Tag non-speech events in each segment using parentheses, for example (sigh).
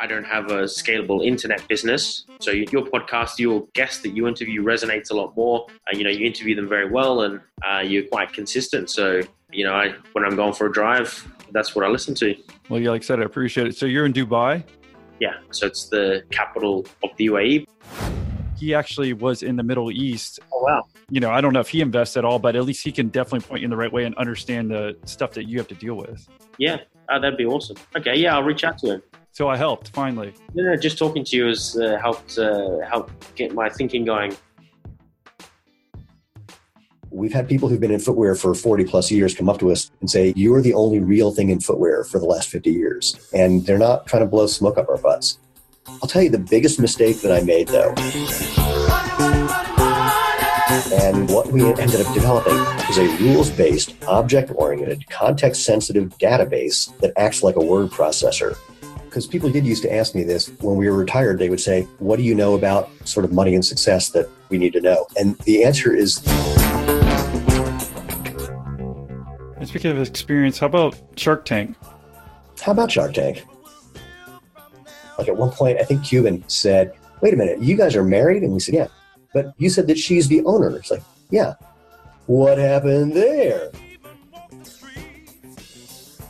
I don't have a scalable internet business. So your podcast, your guest that you interview resonates a lot more. Uh, you know, you interview them very well and uh, you're quite consistent. So, you know, I, when I'm going for a drive, that's what I listen to. Well, yeah, like I said, I appreciate it. So you're in Dubai? Yeah. So it's the capital of the UAE. He actually was in the Middle East. Oh, wow. You know, I don't know if he invests at all, but at least he can definitely point you in the right way and understand the stuff that you have to deal with. Yeah. Oh, that'd be awesome. Okay. Yeah. I'll reach out to him. So I helped finally. Yeah, just talking to you has uh, helped uh, help get my thinking going. We've had people who've been in footwear for 40 plus years come up to us and say, You're the only real thing in footwear for the last 50 years. And they're not trying to blow smoke up our butts. I'll tell you the biggest mistake that I made, though. And what we ended up developing is a rules based, object oriented, context sensitive database that acts like a word processor because people did used to ask me this when we were retired. They would say, What do you know about sort of money and success that we need to know? And the answer is. And speaking of experience, how about Shark Tank? How about Shark Tank? Like at one point, I think Cuban said, Wait a minute, you guys are married? And we said, Yeah. But you said that she's the owner. It's like, Yeah. What happened there?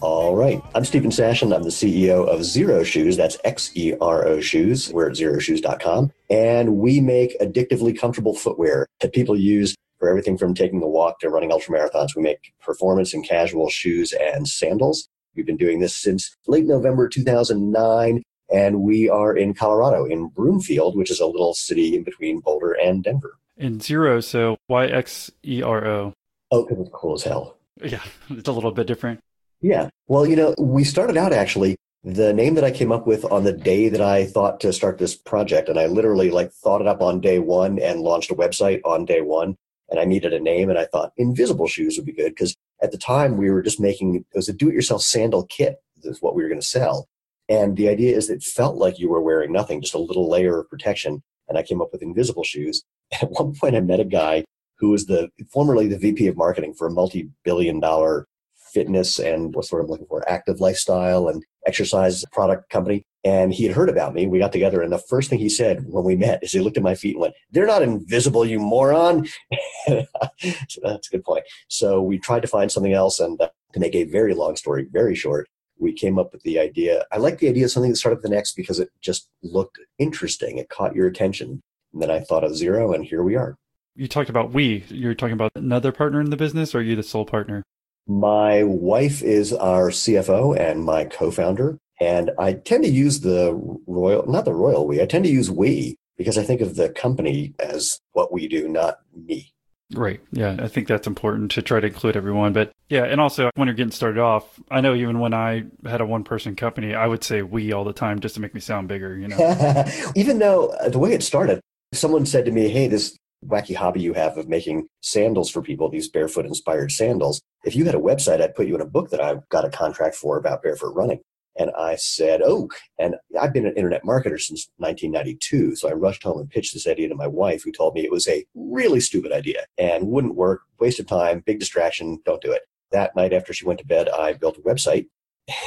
All right. I'm Steven Sashen. I'm the CEO of Xero Shoes. That's X E R O Shoes. We're at xeroshoes.com. And we make addictively comfortable footwear that people use for everything from taking a walk to running ultra marathons. We make performance and casual shoes and sandals. We've been doing this since late November 2009. And we are in Colorado, in Broomfield, which is a little city in between Boulder and Denver. In zero, so Y X E R O. Oh, because it's cool as hell. Yeah, (laughs) it's a little bit different. Yeah. Well, you know, we started out actually the name that I came up with on the day that I thought to start this project, and I literally like thought it up on day one and launched a website on day one. And I needed a name, and I thought invisible shoes would be good because at the time we were just making it was a do-it-yourself sandal kit. Is what we were going to sell, and the idea is it felt like you were wearing nothing, just a little layer of protection. And I came up with invisible shoes. And (laughs) at one point, I met a guy who was the formerly the VP of marketing for a multi-billion-dollar fitness and what sort of looking for active lifestyle and exercise product company. And he had heard about me. We got together, and the first thing he said when we met is he looked at my feet and went, They're not invisible, you moron. (laughs) so that's a good point. So we tried to find something else. And uh, to make a very long story very short, we came up with the idea. I like the idea of something that started with the next because it just looked interesting. It caught your attention. And then I thought of zero, and here we are. You talked about we. You're talking about another partner in the business, or are you the sole partner? My wife is our CFO and my co-founder, and I tend to use the royal, not the royal we. I tend to use we because I think of the company as what we do, not me. Right. Yeah, I think that's important to try to include everyone. But yeah, and also when you're getting started off, I know even when I had a one person company, I would say we all the time just to make me sound bigger, you know. (laughs) even though uh, the way it started, someone said to me, Hey, this wacky hobby you have of making sandals for people, these barefoot inspired sandals. If you had a website, I'd put you in a book that I've got a contract for about barefoot running. And I said, Oh, and I've been an internet marketer since 1992. So I rushed home and pitched this idea to my wife, who told me it was a really stupid idea and wouldn't work, waste of time, big distraction, don't do it. That night after she went to bed, I built a website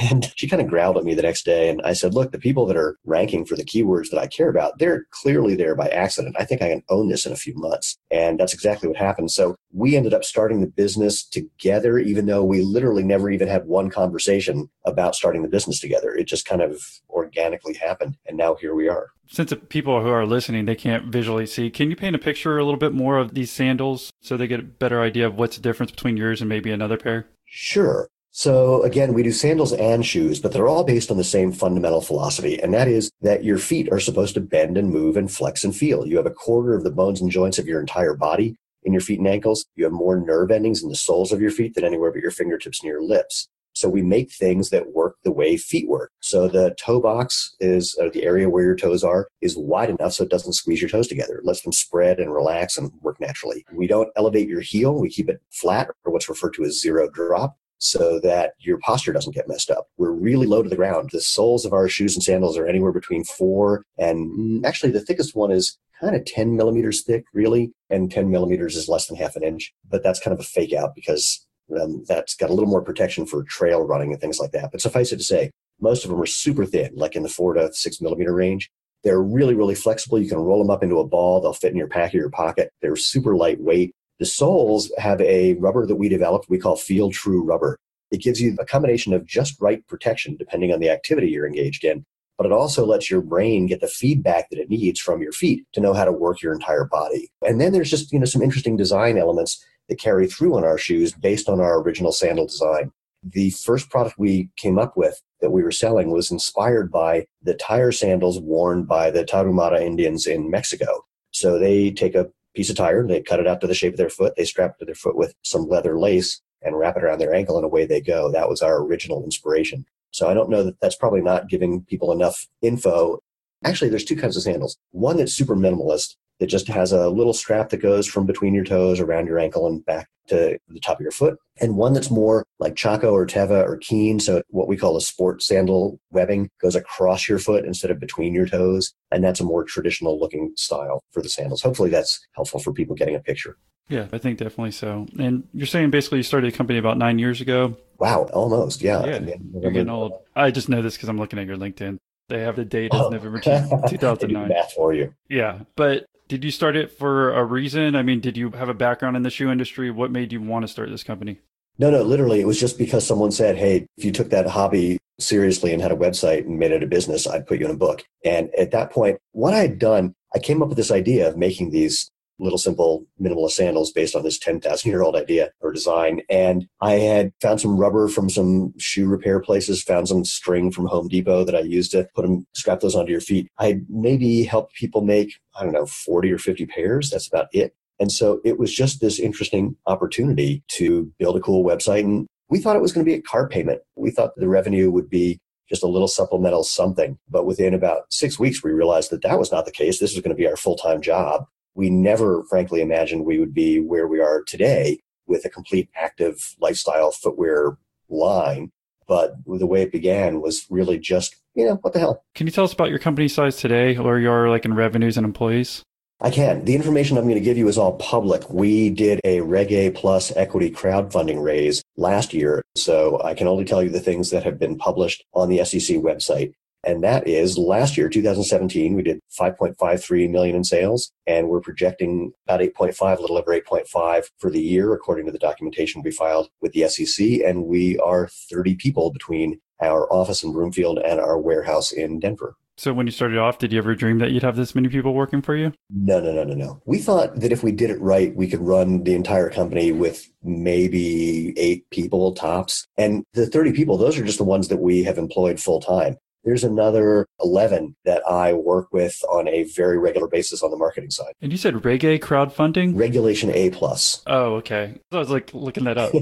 and (laughs) she kind of growled at me the next day. And I said, Look, the people that are ranking for the keywords that I care about, they're clearly there by accident. I think I can own this in a few months. And that's exactly what happened. So we ended up starting the business together, even though we literally never even had one conversation about starting the business together. It just kind of organically happened. And now here we are. Since the people who are listening, they can't visually see, can you paint a picture a little bit more of these sandals so they get a better idea of what's the difference between yours and maybe another pair? Sure. So again, we do sandals and shoes, but they're all based on the same fundamental philosophy. And that is that your feet are supposed to bend and move and flex and feel. You have a quarter of the bones and joints of your entire body in your feet and ankles. You have more nerve endings in the soles of your feet than anywhere but your fingertips and your lips. So we make things that work the way feet work. So the toe box is uh, the area where your toes are is wide enough so it doesn't squeeze your toes together. It lets them spread and relax and work naturally. We don't elevate your heel. We keep it flat or what's referred to as zero drop so that your posture doesn't get messed up. We're really low to the ground. The soles of our shoes and sandals are anywhere between four and mm, actually the thickest one is kind of 10 millimeters thick, really, and 10 millimeters is less than half an inch. But that's kind of a fake out because um, that's got a little more protection for trail running and things like that. But suffice it to say, Most of them are super thin, like in the four to six millimeter range. They're really, really flexible. You can roll them up into a ball. They'll fit in your pack or your pocket. They're super lightweight. The soles have a rubber that we developed we call FeelTrue rubber. It gives you a combination of just right protection depending on the activity you're engaged in, but it also lets your brain get the feedback that it needs from your feet to know how to work your entire body. And then there's just, you know, some interesting design elements that carry through on our shoes based on our original sandal design. The first product we came up with that we were selling was inspired by the tire sandals worn by the Tarahumara Indians in Mexico. So they take a piece of tire, they cut it out to the shape of their foot, they strap it to their foot with some leather lace and wrap it around their ankle, and away they go. That was our original inspiration. So I don't know that that's probably not giving people enough info. Actually, there's two kinds of sandals. One that's super minimalist, that just has a little strap that goes from between your toes around your ankle and back to the top of your foot, and one that's more like Chaco or Teva or Keen. So what we call a sport sandal webbing goes across your foot instead of between your toes, and that's a more traditional looking style for the sandals. Hopefully, that's helpful for people getting a picture. Yeah, I think definitely so. And you're saying basically you started a company about nine years ago. Wow, almost. Yeah. Yeah, you're getting old. I just know this because I'm looking at your LinkedIn. They have the date as oh. November 2009. (laughs) math for you. Yeah, but did you start it for a reason? I mean, did you have a background in the shoe industry? What made you want to start this company? No, no, literally, it was just because someone said, Hey, if you took that hobby seriously and had a website and made it a business, I'd put you in a book. And at that point, what I had done, I came up with this idea of making these little simple minimalist sandals based on this 10,000 year old idea or design. And I had found some rubber from some shoe repair places, found some string from Home Depot that I used to put them, strap those onto your feet. I maybe helped people make, I don't know, 40 or 50 pairs. That's about it. And so it was just this interesting opportunity to build a cool website. And we thought it was going to be a car payment. We thought the revenue would be just a little supplemental something. But within about six weeks, we realized that that was not the case. This was going to be our full time job we never, frankly, imagined we would be where we are today with a complete active lifestyle footwear line. But the way it began was really just, you know, what the hell? Can you tell us about your company size today, where you are like in revenues and employees? I can. The information I'm going to give you is all public. We did a Reg A plus equity crowdfunding raise last year. So I can only tell you the things that have been published on the SEC website. And that is last year, 2017, we did 5.53 million in sales, and we're projecting about 8.5, a little over 8.5 for the year, according to the documentation we filed with the SEC. And we are 30 people between our office in Broomfield and our warehouse in Denver. So when you started off, did you ever dream that you'd have this many people working for you? No, no, no, no, no. We thought that if we did it right, we could run the entire company with maybe eight people tops. And the 30 people, those are just the ones that we have employed full time. There's another 11 that I work with on a very regular basis on the marketing side. And you said Reg A crowdfunding? Regulation A plus. Oh, okay. I was like looking that up. (laughs) yeah,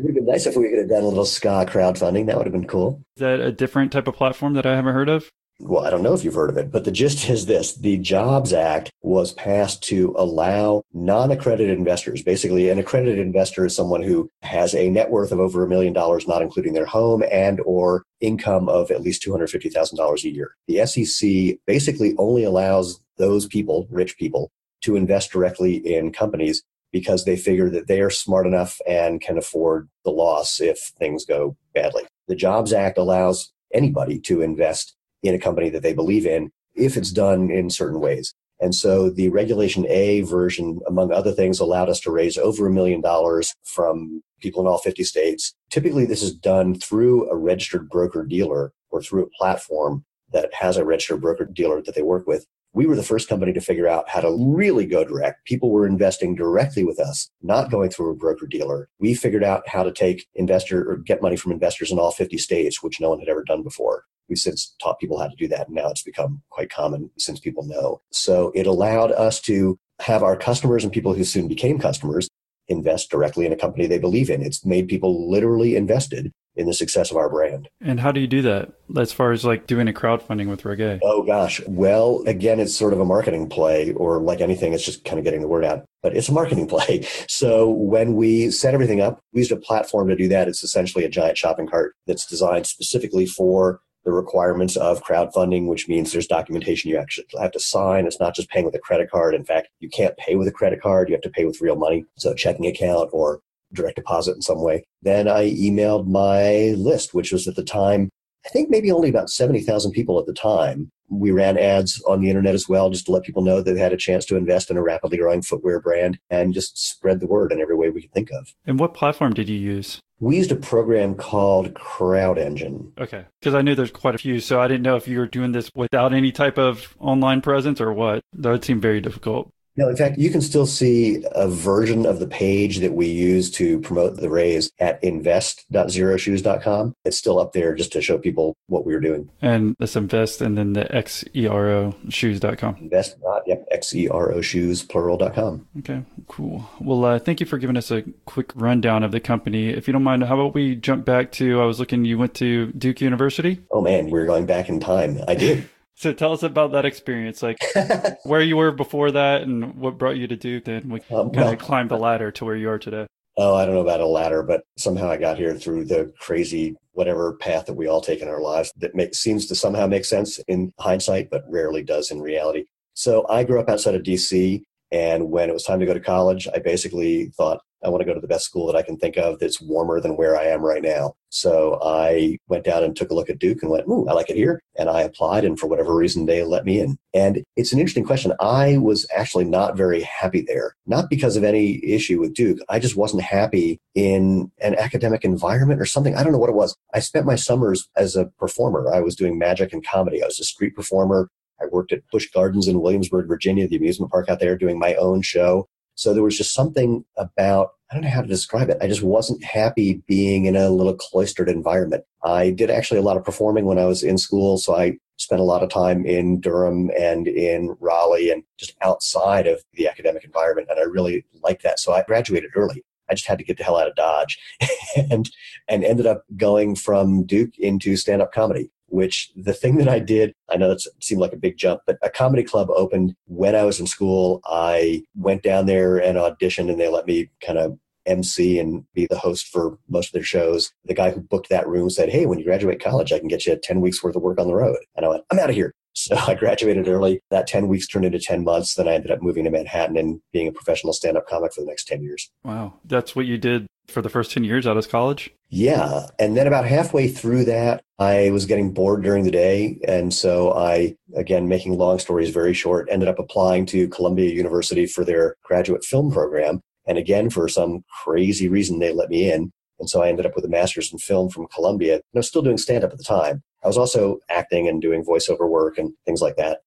would have been nice if we could have done a little SCA crowdfunding. That would have been cool. Is that a different type of platform that I haven't heard of? Well, I don't know if you've heard of it, but the gist is this. The Jobs Act was passed to allow non-accredited investors, basically an accredited investor is someone who has a net worth of over a million dollars, not including their home and or income of at least $250,000 a year. The SEC basically only allows those people, rich people, to invest directly in companies because they figure that they are smart enough and can afford the loss if things go badly. The Jobs Act allows anybody to invest in a company that they believe in if it's done in certain ways. And so the Regulation A version, among other things, allowed us to raise over a million dollars from people in all 50 states. Typically, this is done through a registered broker dealer or through a platform that has a registered broker dealer that they work with. We were the first company to figure out how to really go direct. People were investing directly with us, not going through a broker dealer. We figured out how to take investor or get money from investors in all 50 states, which no one had ever done before. We've since taught people how to do that. And now it's become quite common since people know. So it allowed us to have our customers and people who soon became customers invest directly in a company they believe in. It's made people literally invested in the success of our brand. And how do you do that as far as like doing a crowdfunding with Reg A? Oh gosh. Well, again, it's sort of a marketing play or like anything, it's just kind of getting the word out, but it's a marketing (laughs) play. So when we set everything up, we used a platform to do that. It's essentially a giant shopping cart that's designed specifically for the requirements of crowdfunding, which means there's documentation you actually have to sign. It's not just paying with a credit card. In fact, you can't pay with a credit card. You have to pay with real money. So checking account or direct deposit in some way. Then I emailed my list, which was at the time I think maybe only about 70,000 people at the time. We ran ads on the internet as well, just to let people know that they had a chance to invest in a rapidly growing footwear brand and just spread the word in every way we could think of. And what platform did you use? We used a program called CrowdEngine. Okay. Because I knew there's quite a few. So I didn't know if you were doing this without any type of online presence or what. That would seem very difficult. No, in fact, you can still see a version of the page that we use to promote the raise at invest.xeroshoes.com. It's still up there just to show people what we were doing. And this invest and then the xero shoes.com. Invest, yep, xero shoes, plural.com. Okay, cool. Well, uh, thank you for giving us a quick rundown of the company. If you don't mind, how about we jump back to, I was looking, you went to Duke University? Oh man, we're going back in time. I did. So tell us about that experience, like (laughs) where you were before that, and what brought you to Duke. Then we um, kind well, of climbed the ladder to where you are today. Oh, I don't know about a ladder, but somehow I got here through the crazy whatever path that we all take in our lives that makes seems to somehow make sense in hindsight, but rarely does in reality. So I grew up outside of DC, and when it was time to go to college, I basically thought I want to go to the best school that I can think of that's warmer than where I am right now. So I went down and took a look at Duke and went, ooh, I like it here. And I applied, and for whatever reason, they let me in. And it's an interesting question. I was actually not very happy there, not because of any issue with Duke. I just wasn't happy in an academic environment or something. I don't know what it was. I spent my summers as a performer. I was doing magic and comedy. I was a street performer. I worked at Busch Gardens in Williamsburg, Virginia, the amusement park out there, doing my own show. So there was just something about, I don't know how to describe it. I just wasn't happy being in a little cloistered environment. I did actually a lot of performing when I was in school. So I spent a lot of time in Durham and in Raleigh and just outside of the academic environment. And I really liked that. So I graduated early. I just had to get the hell out of Dodge (laughs) and, and ended up going from Duke into stand up comedy which the thing that I did, I know that seemed like a big jump, but a comedy club opened when I was in school. I went down there and auditioned, and they let me kind of MC and be the host for most of their shows. The guy who booked that room said, Hey, when you graduate college, I can get you 10 weeks worth of work on the road. And I went, I'm out of here. So (laughs) I graduated early. That 10 weeks turned into 10 months. Then I ended up moving to Manhattan and being a professional stand up comic for the next 10 years. Wow. That's what you did for the first 10 years out of college? Yeah. And then about halfway through that, I was getting bored during the day. And so I, again, making long stories very short, ended up applying to Columbia University for their graduate film program. And again, for some crazy reason, they let me in. And so I ended up with a master's in film from Columbia. And I was still doing stand up at the time. I was also acting and doing voiceover work and things like that.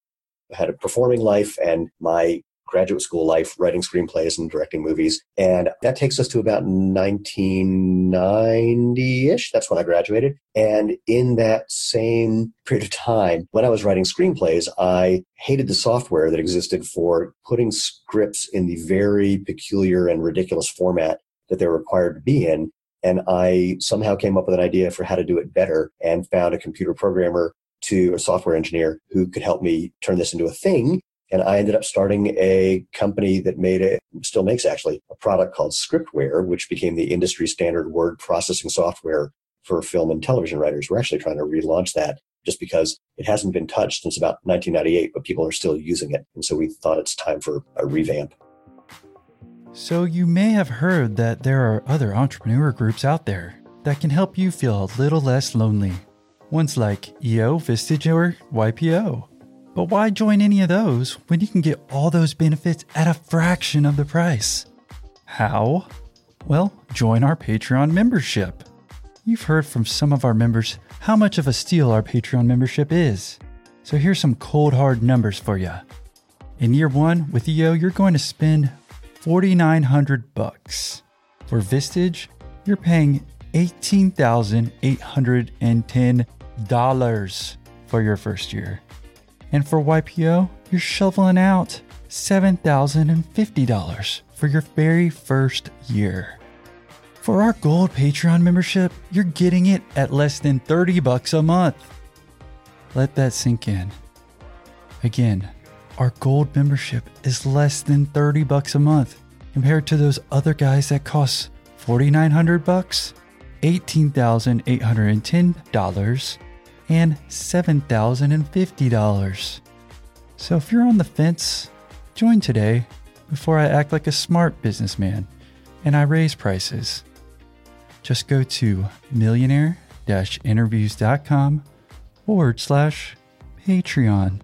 I had a performing life, and my graduate school life, writing screenplays and directing movies. And that takes us to about 1990 ish. That's when I graduated. And in that same period of time, when I was writing screenplays, I hated the software that existed for putting scripts in the very peculiar and ridiculous format that they're required to be in. And I somehow came up with an idea for how to do it better and found a computer programmer to a software engineer who could help me turn this into a thing and I ended up starting a company that made it, still makes actually, a product called Scriptware, which became the industry standard word processing software for film and television writers. We're actually trying to relaunch that just because it hasn't been touched since about 1998, but people are still using it. And so we thought it's time for a revamp. So you may have heard that there are other entrepreneur groups out there that can help you feel a little less lonely. Ones like EO, Vistage, or YPO. But why join any of those when you can get all those benefits at a fraction of the price? How? Well, join our Patreon membership. You've heard from some of our members how much of a steal our Patreon membership is. So here's some cold hard numbers for you. In year 1 with EO, you're going to spend 4900 bucks. For Vistage, you're paying $18,810 for your first year. And for YPO, you're shoveling out $7,050 for your very first year. For our gold Patreon membership, you're getting it at less than 30 bucks a month. Let that sink in. Again, our gold membership is less than 30 bucks a month compared to those other guys that cost 4900 bucks, $18,810, and $7,050. So if you're on the fence, join today before I act like a smart businessman and I raise prices. Just go to millionaire interviews.com forward slash Patreon.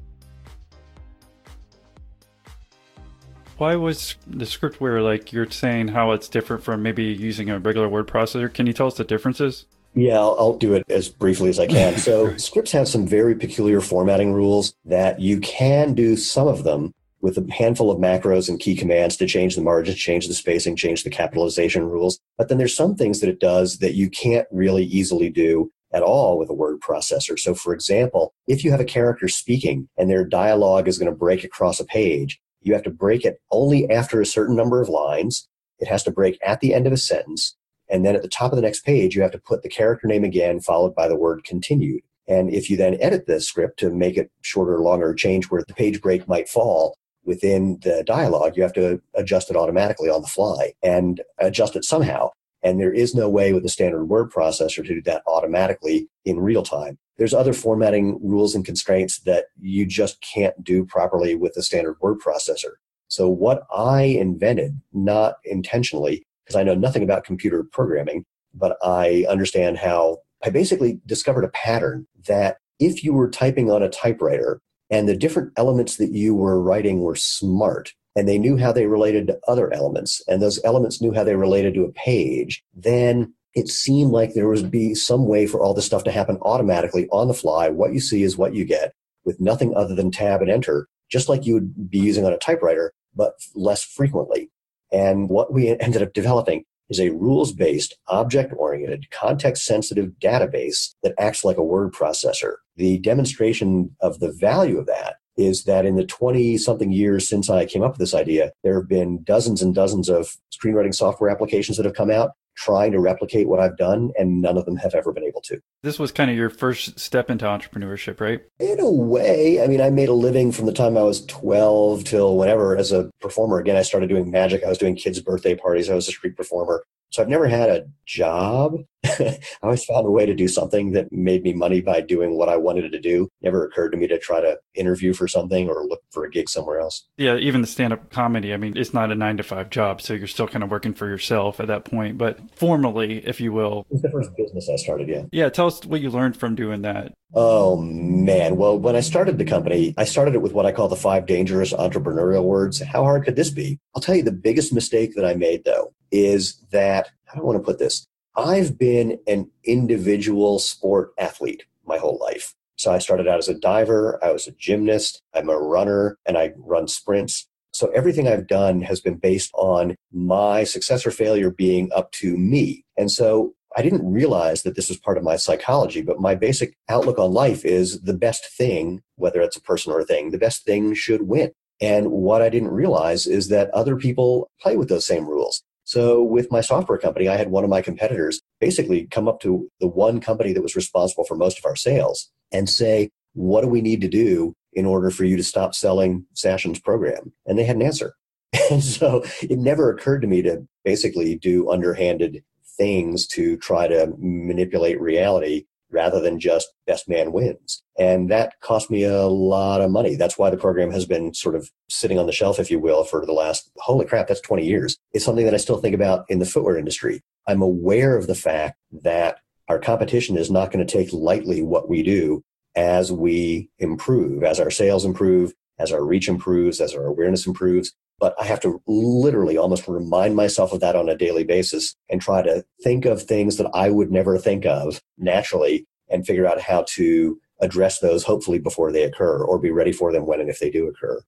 Why was the scriptware like you're saying how it's different from maybe using a regular word processor? Can you tell us the differences? Yeah, I'll, I'll do it as briefly as I can. So, (laughs) scripts have some very peculiar formatting rules that you can do some of them with a handful of macros and key commands to change the margins, change the spacing, change the capitalization rules. But then there's some things that it does that you can't really easily do at all with a word processor. So, for example, if you have a character speaking and their dialogue is going to break across a page, you have to break it only after a certain number of lines. It has to break at the end of a sentence. And then at the top of the next page, you have to put the character name again, followed by the word continued. And if you then edit the script to make it shorter, longer, change where the page break might fall within the dialogue, you have to adjust it automatically on the fly and adjust it somehow. And there is no way with a standard word processor to do that automatically in real time. There's other formatting rules and constraints that you just can't do properly with a standard word processor. So what I invented, not intentionally, because I know nothing about computer programming, but I understand how I basically discovered a pattern that if you were typing on a typewriter and the different elements that you were writing were smart and they knew how they related to other elements and those elements knew how they related to a page, then it seemed like there would be some way for all this stuff to happen automatically on the fly. What you see is what you get with nothing other than tab and enter, just like you would be using on a typewriter, but less frequently. And what we ended up developing is a rules based, object oriented, context sensitive database that acts like a word processor. The demonstration of the value of that is that in the 20 something years since I came up with this idea, there have been dozens and dozens of screenwriting software applications that have come out trying to replicate what I've done, and none of them have ever been able to. This was kind of your first step into entrepreneurship, right? In a way. I mean, I made a living from the time I was 12 till whenever as a performer. Again, I started doing magic. I was doing kids' birthday parties. I was a street performer. So I've never had a job. (laughs) I always found a way to do something that made me money by doing what I wanted to do. Never occurred to me to try to interview for something or look for a gig somewhere else. Yeah, even the stand up comedy, I mean, it's not a nine to five job. So you're still kind of working for yourself at that point, but formally, if you will. It was the first business I started, yeah. Yeah, tell us what you learned from doing that. Oh, man. Well, when I started the company, I started it with what I call the five dangerous entrepreneurial words. How hard could this be? I'll tell you the biggest mistake that I made, though, is that, I want to put this? I've been an individual sport athlete my whole life. So I started out as a diver, I was a gymnast, I'm a runner, and I run sprints. So everything I've done has been based on my success or failure being up to me. And so I didn't realize that this was part of my psychology, but my basic outlook on life is the best thing, whether it's a person or a thing, the best thing should win. And what I didn't realize is that other people play with those same rules. So with my software company, I had one of my competitors basically come up to the one company that was responsible for most of our sales and say, what do we need to do in order for you to stop selling Sashen's program? And they had an answer. (laughs) And so it never occurred to me to basically do underhanded things to try to manipulate reality rather than just best man wins. And that cost me a lot of money. That's why the program has been sort of sitting on the shelf, if you will, for the last, holy crap, that's 20 years. It's something that I still think about in the footwear industry. I'm aware of the fact that our competition is not going to take lightly what we do as we improve, as our sales improve, as our reach improves, as our awareness improves. But I have to literally almost remind myself of that on a daily basis and try to think of things that I would never think of naturally and figure out how to address those hopefully before they occur or be ready for them when and if they do occur.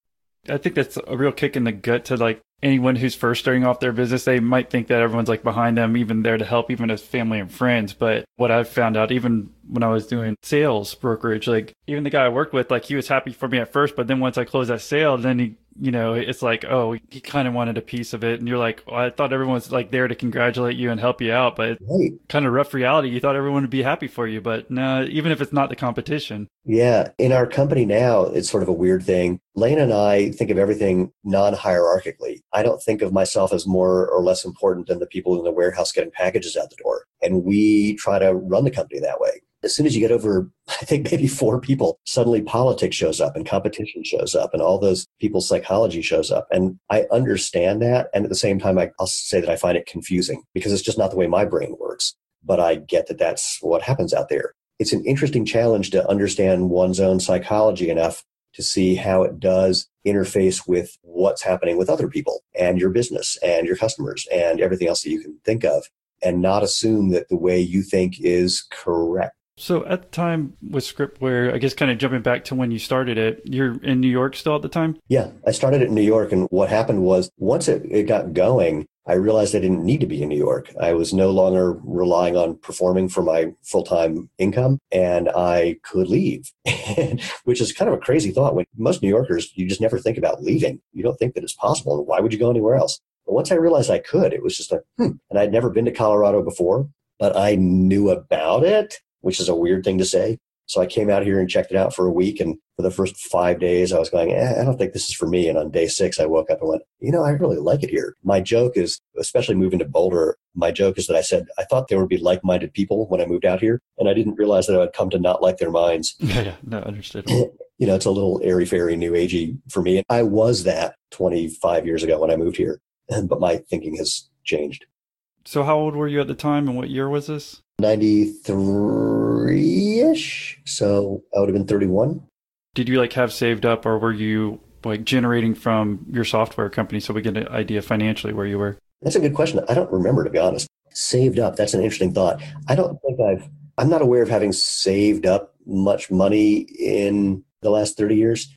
I think that's a real kick in the gut to like anyone who's first starting off their business. They might think that everyone's like behind them, even there to help, even as family and friends. But what I've found out, even when I was doing sales brokerage, like even the guy I worked with, like he was happy for me at first, but then once I closed that sale, then he you know, it's like, oh, he kind of wanted a piece of it. And you're like, well, I thought everyone was like there to congratulate you and help you out. But right. kind of rough reality. You thought everyone would be happy for you. But no, even if it's not the competition. Yeah. In our company now, it's sort of a weird thing. Lena and I think of everything non hierarchically. I don't think of myself as more or less important than the people in the warehouse getting packages out the door. And we try to run the company that way as soon as you get over, (laughs) I think maybe four people, suddenly politics shows up and competition shows up and all those people's psychology shows up. And I understand that. And at the same time, I, I'll say that I find it confusing because it's just not the way my brain works. but I get that that's what happens out there. It's an interesting challenge to understand one's own psychology enough to see how it does interface with what's happening with other people and your business and your customers and everything else that you can think of and not assume that the way you think is correct. So at the time with Scriptware, I guess kind of jumping back to when you started it, you're in New York still at the time? Yeah, I started it in New York. And what happened was once it, it got going, I realized I didn't need to be in New York. I was no longer relying on performing for my full time income and I could leave, (laughs) which is kind of a crazy thought. When most New Yorkers, you just never think about leaving. You don't think that it's possible. Why would you go anywhere else? But once I realized I could, it was just like, hmm. And I'd never been to Colorado before, but I knew about it, which is a weird thing to say. So I came out here and checked it out for a week. And for the first five days, I was going, eh, I don't think this is for me. And on day six, I woke up and went, you know, I really like it here. My joke is, especially moving to Boulder, my joke is that I said, I thought there would be like minded people when I moved out here. And I didn't realize that I would come to not like their minds. (laughs) Yeah, yeah no, understood. (laughs) you know, it's a little airy fairy, new agey for me. I was that 25 years ago when I moved here, but my thinking has changed. So, how old were you at the time and what year was this? 93 ish. So, I would have been 31. Did you like have saved up or were you like generating from your software company so we get an idea financially where you were? That's a good question. I don't remember, to be honest. Saved up. That's an interesting thought. I don't think I've, I'm not aware of having saved up much money in the last 30 years.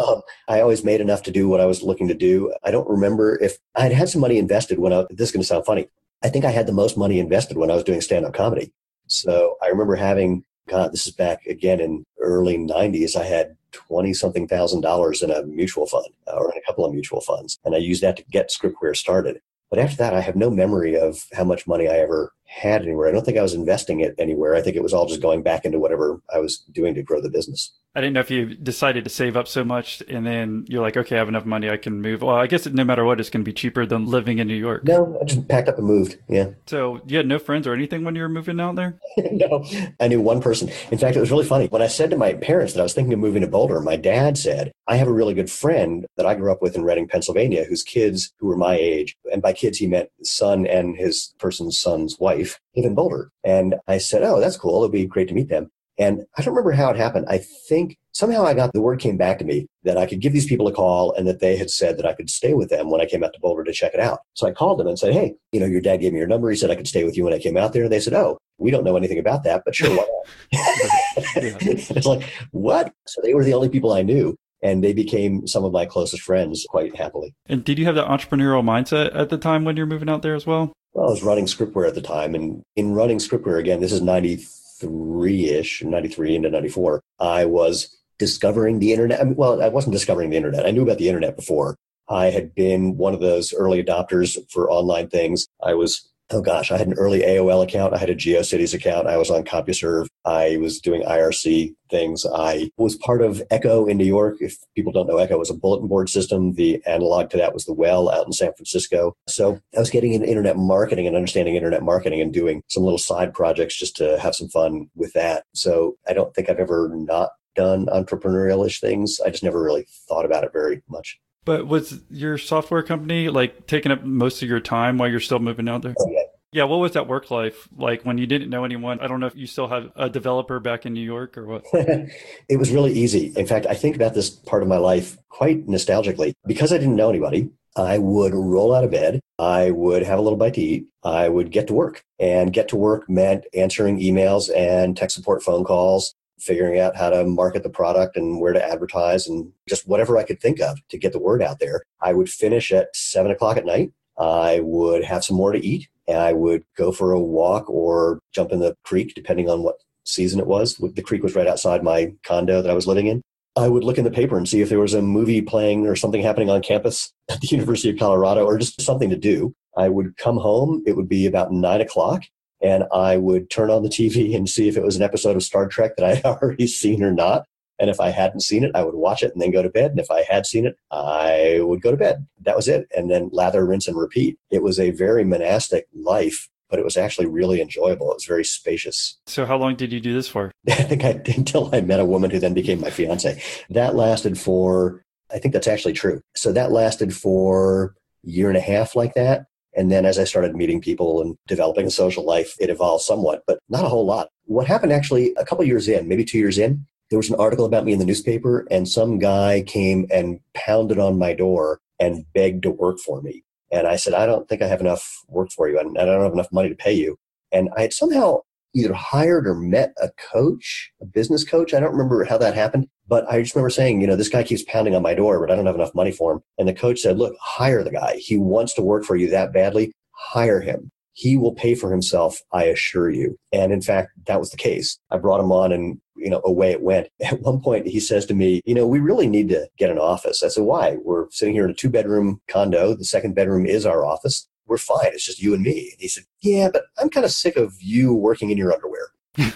Um, I always made enough to do what I was looking to do. I don't remember if I'd had some money invested when I, this is going to sound funny. I think I had the most money invested when I was doing stand up comedy. So I remember having, God, this is back again in early 90s. I had 20 something thousand dollars in a mutual fund uh, or in a couple of mutual funds. And I used that to get Scriptware started. But after that, I have no memory of how much money I ever had anywhere. I don't think I was investing it anywhere. I think it was all just going back into whatever I was doing to grow the business. I didn't know if you decided to save up so much and then you're like, okay, I have enough money, I can move. Well, I guess no matter what, it's going to be cheaper than living in New York. No, I just packed up and moved. Yeah. So you had no friends or anything when you were moving out there? (laughs) no, I knew one person. In fact, it was really funny. When I said to my parents that I was thinking of moving to Boulder, my dad said, I have a really good friend that I grew up with in Reading, Pennsylvania, whose kids who were my age, and by kids, he meant son and his person's son's wife, live in Boulder. And I said, Oh, that's cool. It'd be great to meet them. And I don't remember how it happened. I think somehow I got the word came back to me that I could give these people a call and that they had said that I could stay with them when I came out to Boulder to check it out. So I called them and said, Hey, you know, your dad gave me your number. He said I could stay with you when I came out there. And they said, Oh, we don't know anything about that, but sure, why not? (laughs) (laughs) it's like, what? So they were the only people I knew. And they became some of my closest friends quite happily. And did you have that entrepreneurial mindset at the time when you're moving out there as well? Well, I was running Scriptware at the time. And in running Scriptware, again, this is 93 93 ish, 93 into 94, I was discovering the internet. I mean, well, I wasn't discovering the internet. I knew about the internet before. I had been one of those early adopters for online things. I was oh gosh, I had an early AOL account. I had a GeoCities account. I was on CompuServe. I was doing IRC things. I was part of Echo in New York. If people don't know, Echo was a bulletin board system. The analog to that was the Well out in San Francisco. So I was getting into internet marketing and understanding internet marketing and doing some little side projects just to have some fun with that. So I don't think I've ever not done entrepreneurial-ish things. I just never really thought about it very much. But was your software company like taking up most of your time while you're still moving out there? Oh, yeah. Yeah, what was that work life like when you didn't know anyone? I don't know if you still have a developer back in New York or what. (laughs) it was really easy. In fact, I think about this part of my life quite nostalgically. Because I didn't know anybody, I would roll out of bed. I would have a little bite to eat. I would get to work. And get to work meant answering emails and tech support phone calls figuring out how to market the product and where to advertise and just whatever I could think of to get the word out there. I would finish at seven o'clock at night. I would have some more to eat and I would go for a walk or jump in the creek, depending on what season it was. The creek was right outside my condo that I was living in. I would look in the paper and see if there was a movie playing or something happening on campus at the (laughs) University of Colorado or just something to do. I would come home. It would be about nine o'clock and I would turn on the TV and see if it was an episode of Star Trek that I had (laughs) already seen or not. And if I hadn't seen it, I would watch it and then go to bed. And if I had seen it, I would go to bed. That was it. And then lather, rinse, and repeat. It was a very monastic life, but it was actually really enjoyable. It was very spacious. So, how long did you do this for? (laughs) I think I until I met a woman who then became my fiance. That lasted for, I think that's actually true. So that lasted for a year and a half like that. And then as I started meeting people and developing a social life, it evolved somewhat, but not a whole lot. What happened actually a couple years in, maybe two years in, there was an article about me in the newspaper and some guy came and pounded on my door and begged to work for me. And I said, I don't think I have enough work for you and I don't have enough money to pay you. And I had somehow either hired or met a coach, a business coach. I don't remember how that happened, but I just remember saying, you know, this guy keeps pounding on my door, but I don't have enough money for him. And the coach said, look, hire the guy. He wants to work for you that badly. Hire him. He will pay for himself, I assure you. And in fact, that was the case. I brought him on and you know, away it went. (laughs) At one point, he says to me, you know, we really need to get an office. I said, why? We're sitting here in a two bedroom condo. The second bedroom is our office we're fine. It's just you and me. And he said, yeah, but I'm kind of sick of you working in your underwear. (laughs) right.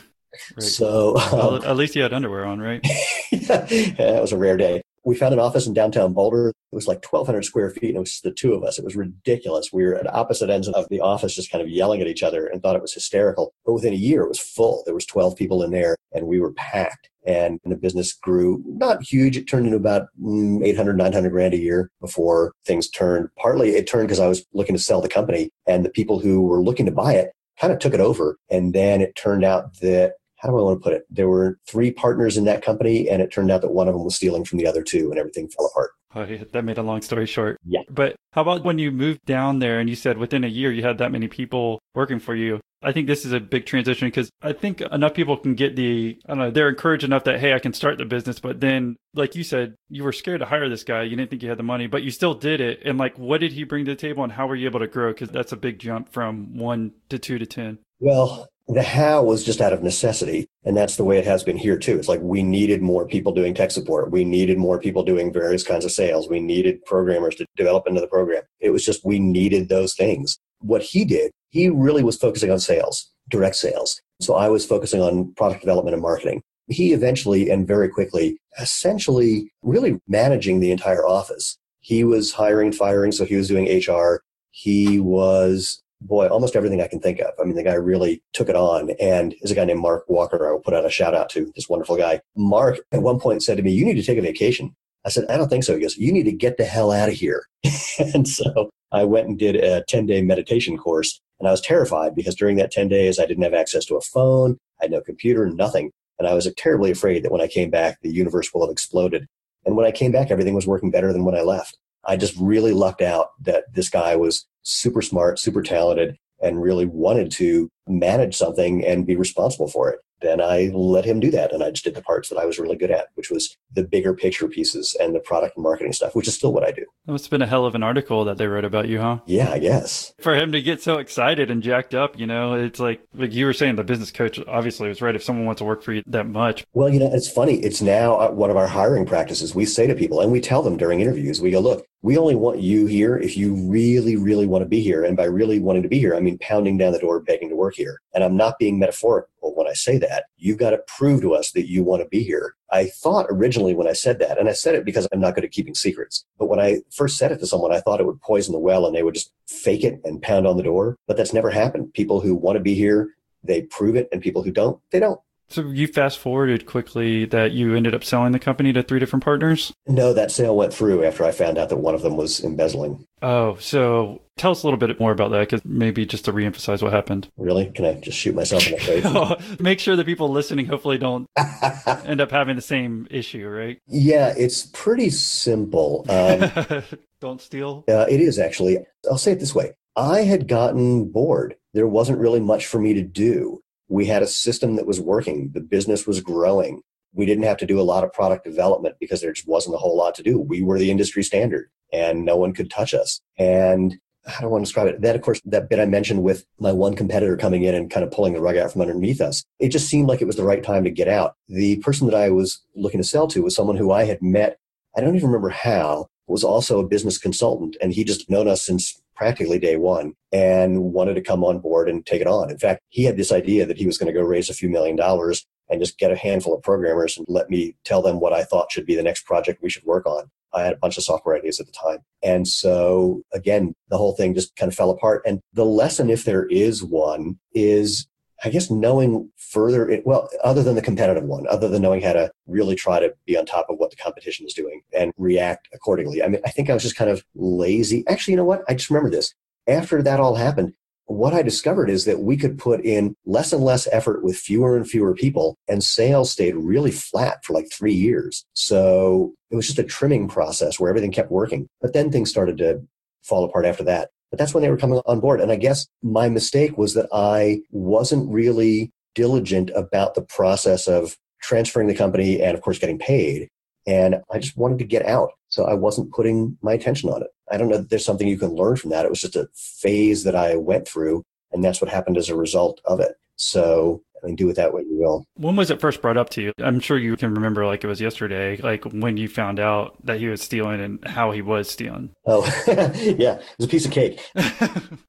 So um, well, at least you had underwear on, right? (laughs) (laughs) that was a rare day. We found an office in downtown Boulder. It was like 1,200 square feet, and it was the two of us. It was ridiculous. We were at opposite ends of the office, just kind of yelling at each other, and thought it was hysterical. But within a year, it was full. There was 12 people in there, and we were packed and the business grew not huge. It turned into about mm, 800, 900 grand a year before things turned. Partly it turned because I was looking to sell the company and the people who were looking to buy it kind of took it over. And then it turned out that how do I want to put it? There were three partners in that company, and it turned out that one of them was stealing from the other two, and everything fell apart. Oh, yeah, that made a long story short. Yeah. But how about when you moved down there and you said within a year you had that many people working for you? I think this is a big transition because I think enough people can get the, I don't know, they're encouraged enough that, hey, I can start the business. But then, like you said, you were scared to hire this guy. You didn't think you had the money, but you still did it. And like, what did he bring to the table and how were you able to grow? Because that's a big jump from one to two to 10. Well, the how was just out of necessity. And that's the way it has been here too. It's like we needed more people doing tech support. We needed more people doing various kinds of sales. We needed programmers to develop into the program. It was just we needed those things. What he did, he really was focusing on sales, direct sales. So I was focusing on product development and marketing. He eventually and very quickly, essentially really managing the entire office. He was hiring, firing, so he was doing HR. He was boy, almost everything I can think of. I mean, the guy really took it on. And there's a guy named Mark Walker I will put out a shout out to, this wonderful guy. Mark at one point said to me, You need to take a vacation. I said, I don't think so. He goes, You need to get the hell out of here. (laughs) and so I went and did a 10 day meditation course. And I was terrified because during that 10 days, I didn't have access to a phone, I had no computer, nothing. And I was terribly afraid that when I came back, the universe will have exploded. And when I came back, everything was working better than when I left. I just really lucked out that this guy was super smart, super talented, and really wanted to manage something and be responsible for it then I let him do that. And I just did the parts that I was really good at, which was the bigger picture pieces and the product and marketing stuff, which is still what I do. That must have been a hell of an article that they wrote about you, huh? Yeah, I guess. For him to get so excited and jacked up, you know, it's like, like you were saying, the business coach obviously was right if someone wants to work for you that much. Well, you know, it's funny. It's now uh, one of our hiring practices. We say to people, and we tell them during interviews, we go, look, we only want you here if you really, really want to be here. And by really wanting to be here, I mean pounding down the door, begging to work here. And I'm not being metaphorical when I say that. You've got to prove to us that you want to be here. I thought originally when I said that, and I said it because I'm not good at keeping secrets, but when I first said it to someone, I thought it would poison the well and they would just fake it and pound on the door. But that's never happened. People who want to be here, they prove it, and people who don't, they don't. So you fast forwarded quickly that you ended up selling the company to three different partners? No, that sale went through after I found out that one of them was embezzling. Oh, so tell us a little bit more about that because maybe just to reemphasize what happened. Really? Can I just shoot myself in the face? (laughs) Make sure the people listening hopefully don't (laughs) end up having the same issue, right? Yeah, it's pretty simple. Um, (laughs) don't steal? Uh, it is actually. I'll say it this way I had gotten bored. There wasn't really much for me to do we had a system that was working. The business was growing. We didn't have to do a lot of product development because there just wasn't a whole lot to do. We were the industry standard and no one could touch us. And I don't want to describe it? Then, of course, that bit I mentioned with my one competitor coming in and kind of pulling the rug out from underneath us, it just seemed like it was the right time to get out. The person that I was looking to sell to was someone who I had met, I don't even remember how, was also a business consultant. And he just known us since practically day one and wanted to come on board and take it on. In fact, he had this idea that he was going to go raise a few million dollars and just get a handful of programmers and let me tell them what I thought should be the next project we should work on. I had a bunch of software ideas at the time. And so again, the whole thing just kind of fell apart. And the lesson, if there is one, is I guess knowing further, well, other than the competitive one, other than knowing how to really try to be on top of what the competition is doing and react accordingly. I mean, I think I was just kind of lazy. Actually, you know what? I just remember this. after that all happened, what I discovered is that we could put in less and less effort with fewer and fewer people, and sales stayed really flat for like three years. So it was just a trimming process where everything kept working. But then things started to fall apart after that. But that's when they were coming on board. And I guess my mistake was that I wasn't really diligent about the process of transferring the company and, of course, getting paid. And I just wanted to get out. So I wasn't putting my attention on it. I don't know that there's something you can learn from that. It was just a phase that I went through, and that's what happened as a result of it. So I mean, do with that what you will. When was it first brought up to you? I'm sure you can remember like it was yesterday, like when you found out that he was stealing and how he was stealing. Oh, (laughs) yeah, it was a piece of cake. (laughs)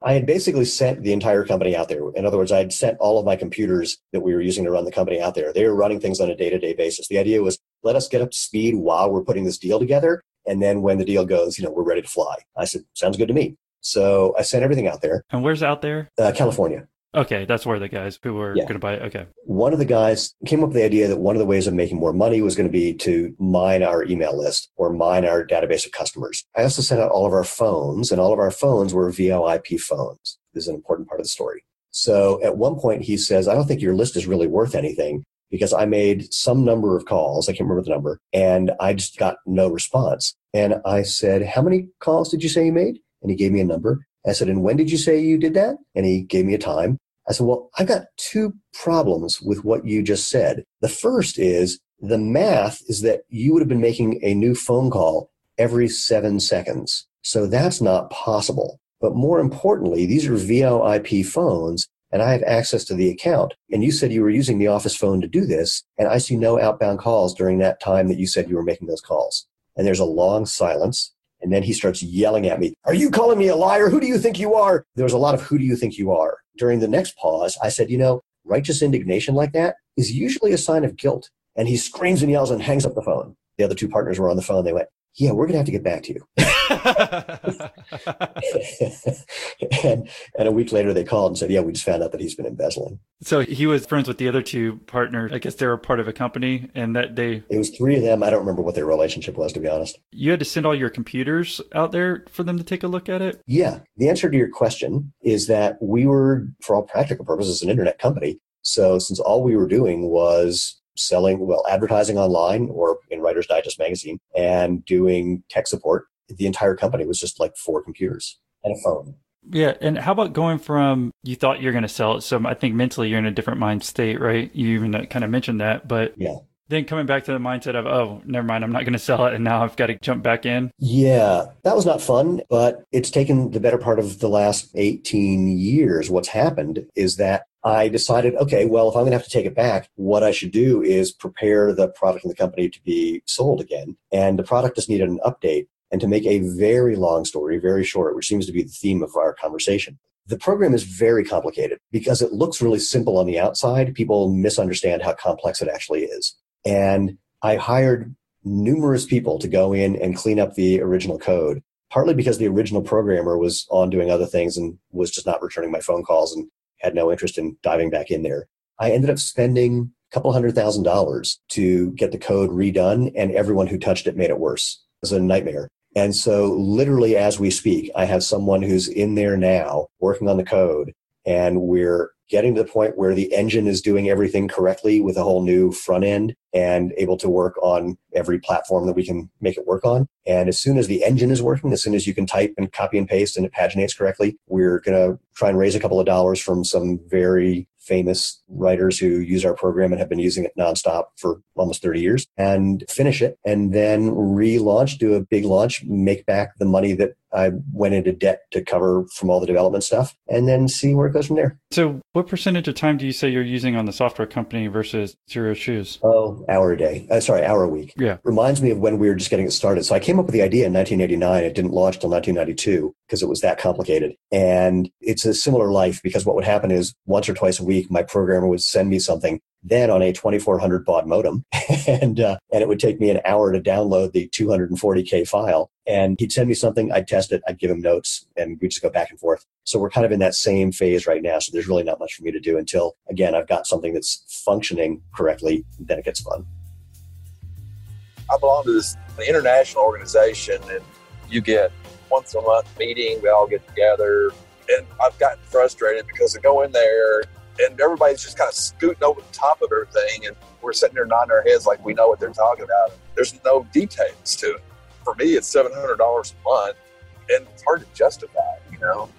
I had basically sent the entire company out there. In other words, I had sent all of my computers that we were using to run the company out there. They were running things on a day to day basis. The idea was let us get up to speed while we're putting this deal together. And then when the deal goes, you know, we're ready to fly. I said, sounds good to me. So I sent everything out there. And where's out there? Uh, California. Okay, that's where the guys who were Yeah. going to buy it. Okay. One of the guys came up with the idea that one of the ways of making more money was going to be to mine our email list or mine our database of customers. I also sent out all of our phones, and all of our phones were VoIP phones. This is an important part of the story. So at one point, he says, I don't think your list is really worth anything because I made some number of calls. I can't remember the number, and I just got no response. And I said, How many calls did you say you made? And he gave me a number. I said, And when did you say you did that? And he gave me a time. I said, Well, I've got two problems with what you just said. The first is the math is that you would have been making a new phone call every seven seconds. So that's not possible. But more importantly, these are VoIP phones and I have access to the account. And you said you were using the office phone to do this. And I see no outbound calls during that time that you said you were making those calls. And there's a long silence. And then he starts yelling at me, Are you calling me a liar? Who do you think you are? There was a lot of who do you think you are? During the next pause, I said, You know, righteous indignation like that is usually a sign of guilt. And he screams and yells and hangs up the phone. The other two partners were on the phone. They went, Yeah, we're going to have to get back to you. (laughs) (laughs) and, and a week later, they called and said, Yeah, we just found out that he's been embezzling. so he was friends with the other two partners. I guess they were part of a company and that they, It was three of them. I don't remember what their relationship was, to be honest. you had to send all your computers out there for them to take a look at it. Yeah. The answer to your question is that we were, for all practical purposes, an internet company. So since all we were doing was selling, well, advertising online or in Writer's Digest magazine and doing tech support, the entire company was just like four computers and a phone. Yeah. And how about going from you thought you're going to sell it? So I think mentally you're in a different mind state, right? You even uh, kind of mentioned that, but Yeah. then coming back to the mindset of, oh, never mind, I'm not going to sell it. And now I've got to jump back in. Yeah, that was not fun, but it's taken the better part of the last 18 years. What's happened is that I decided, okay, well, if I'm going to have to take it back, what I should do is prepare the product and the company to be sold again. And the product just needed an update. And to make a very long story, very short, which seems to be the theme of our conversation, the program is very complicated because it looks really simple on the outside. People misunderstand how complex it actually is. And I hired numerous people to go in and clean up the original code, partly because the original programmer was on doing other things and was just not returning my phone calls and had no interest in diving back in there. I ended up spending a couple hundred thousand dollars to get the code redone, and everyone who touched it made it worse. It was a nightmare. And so, literally, as we speak, I have someone who's in there now working on the code, and we're getting to the point where the engine is doing everything correctly with a whole new front end and able to work on every platform that we can make it work on. And as soon as the engine is working, as soon as you can type and copy and paste and it paginates correctly, we're going to try and raise a couple of dollars from some very famous writers who use our program and have been using it nonstop for almost 30 years and finish it and then relaunch, do a big launch, make back the money that I went into debt to cover from all the development stuff and then see where it goes from there. So, what percentage of time do you say you're using on the software company versus Xero Shoes? Oh, hour a day. Uh, sorry, hour a week. Yeah. Reminds me of when we were just getting it started. So I came up with the idea in 1989. It didn't launch till 1992 because it was that complicated. And it's a similar life because what would happen is once or twice a week, my programmer would send me something then on a 2400 baud modem (laughs) and uh, and it would take me an hour to download the 240k file and he'd send me something i'd test it i'd give him notes and we'd just go back and forth so we're kind of in that same phase right now so there's really not much for me to do until again i've got something that's functioning correctly then it gets fun I belong to this international organization, and you get once a month meeting. We all get together, And I've gotten frustrated because I go in there and everybody's just kind of scooting over the top of everything. And we're sitting there nodding our heads like we know what they're talking about. There's no details to it. For me, it's $700 a month and it's hard to justify, you know.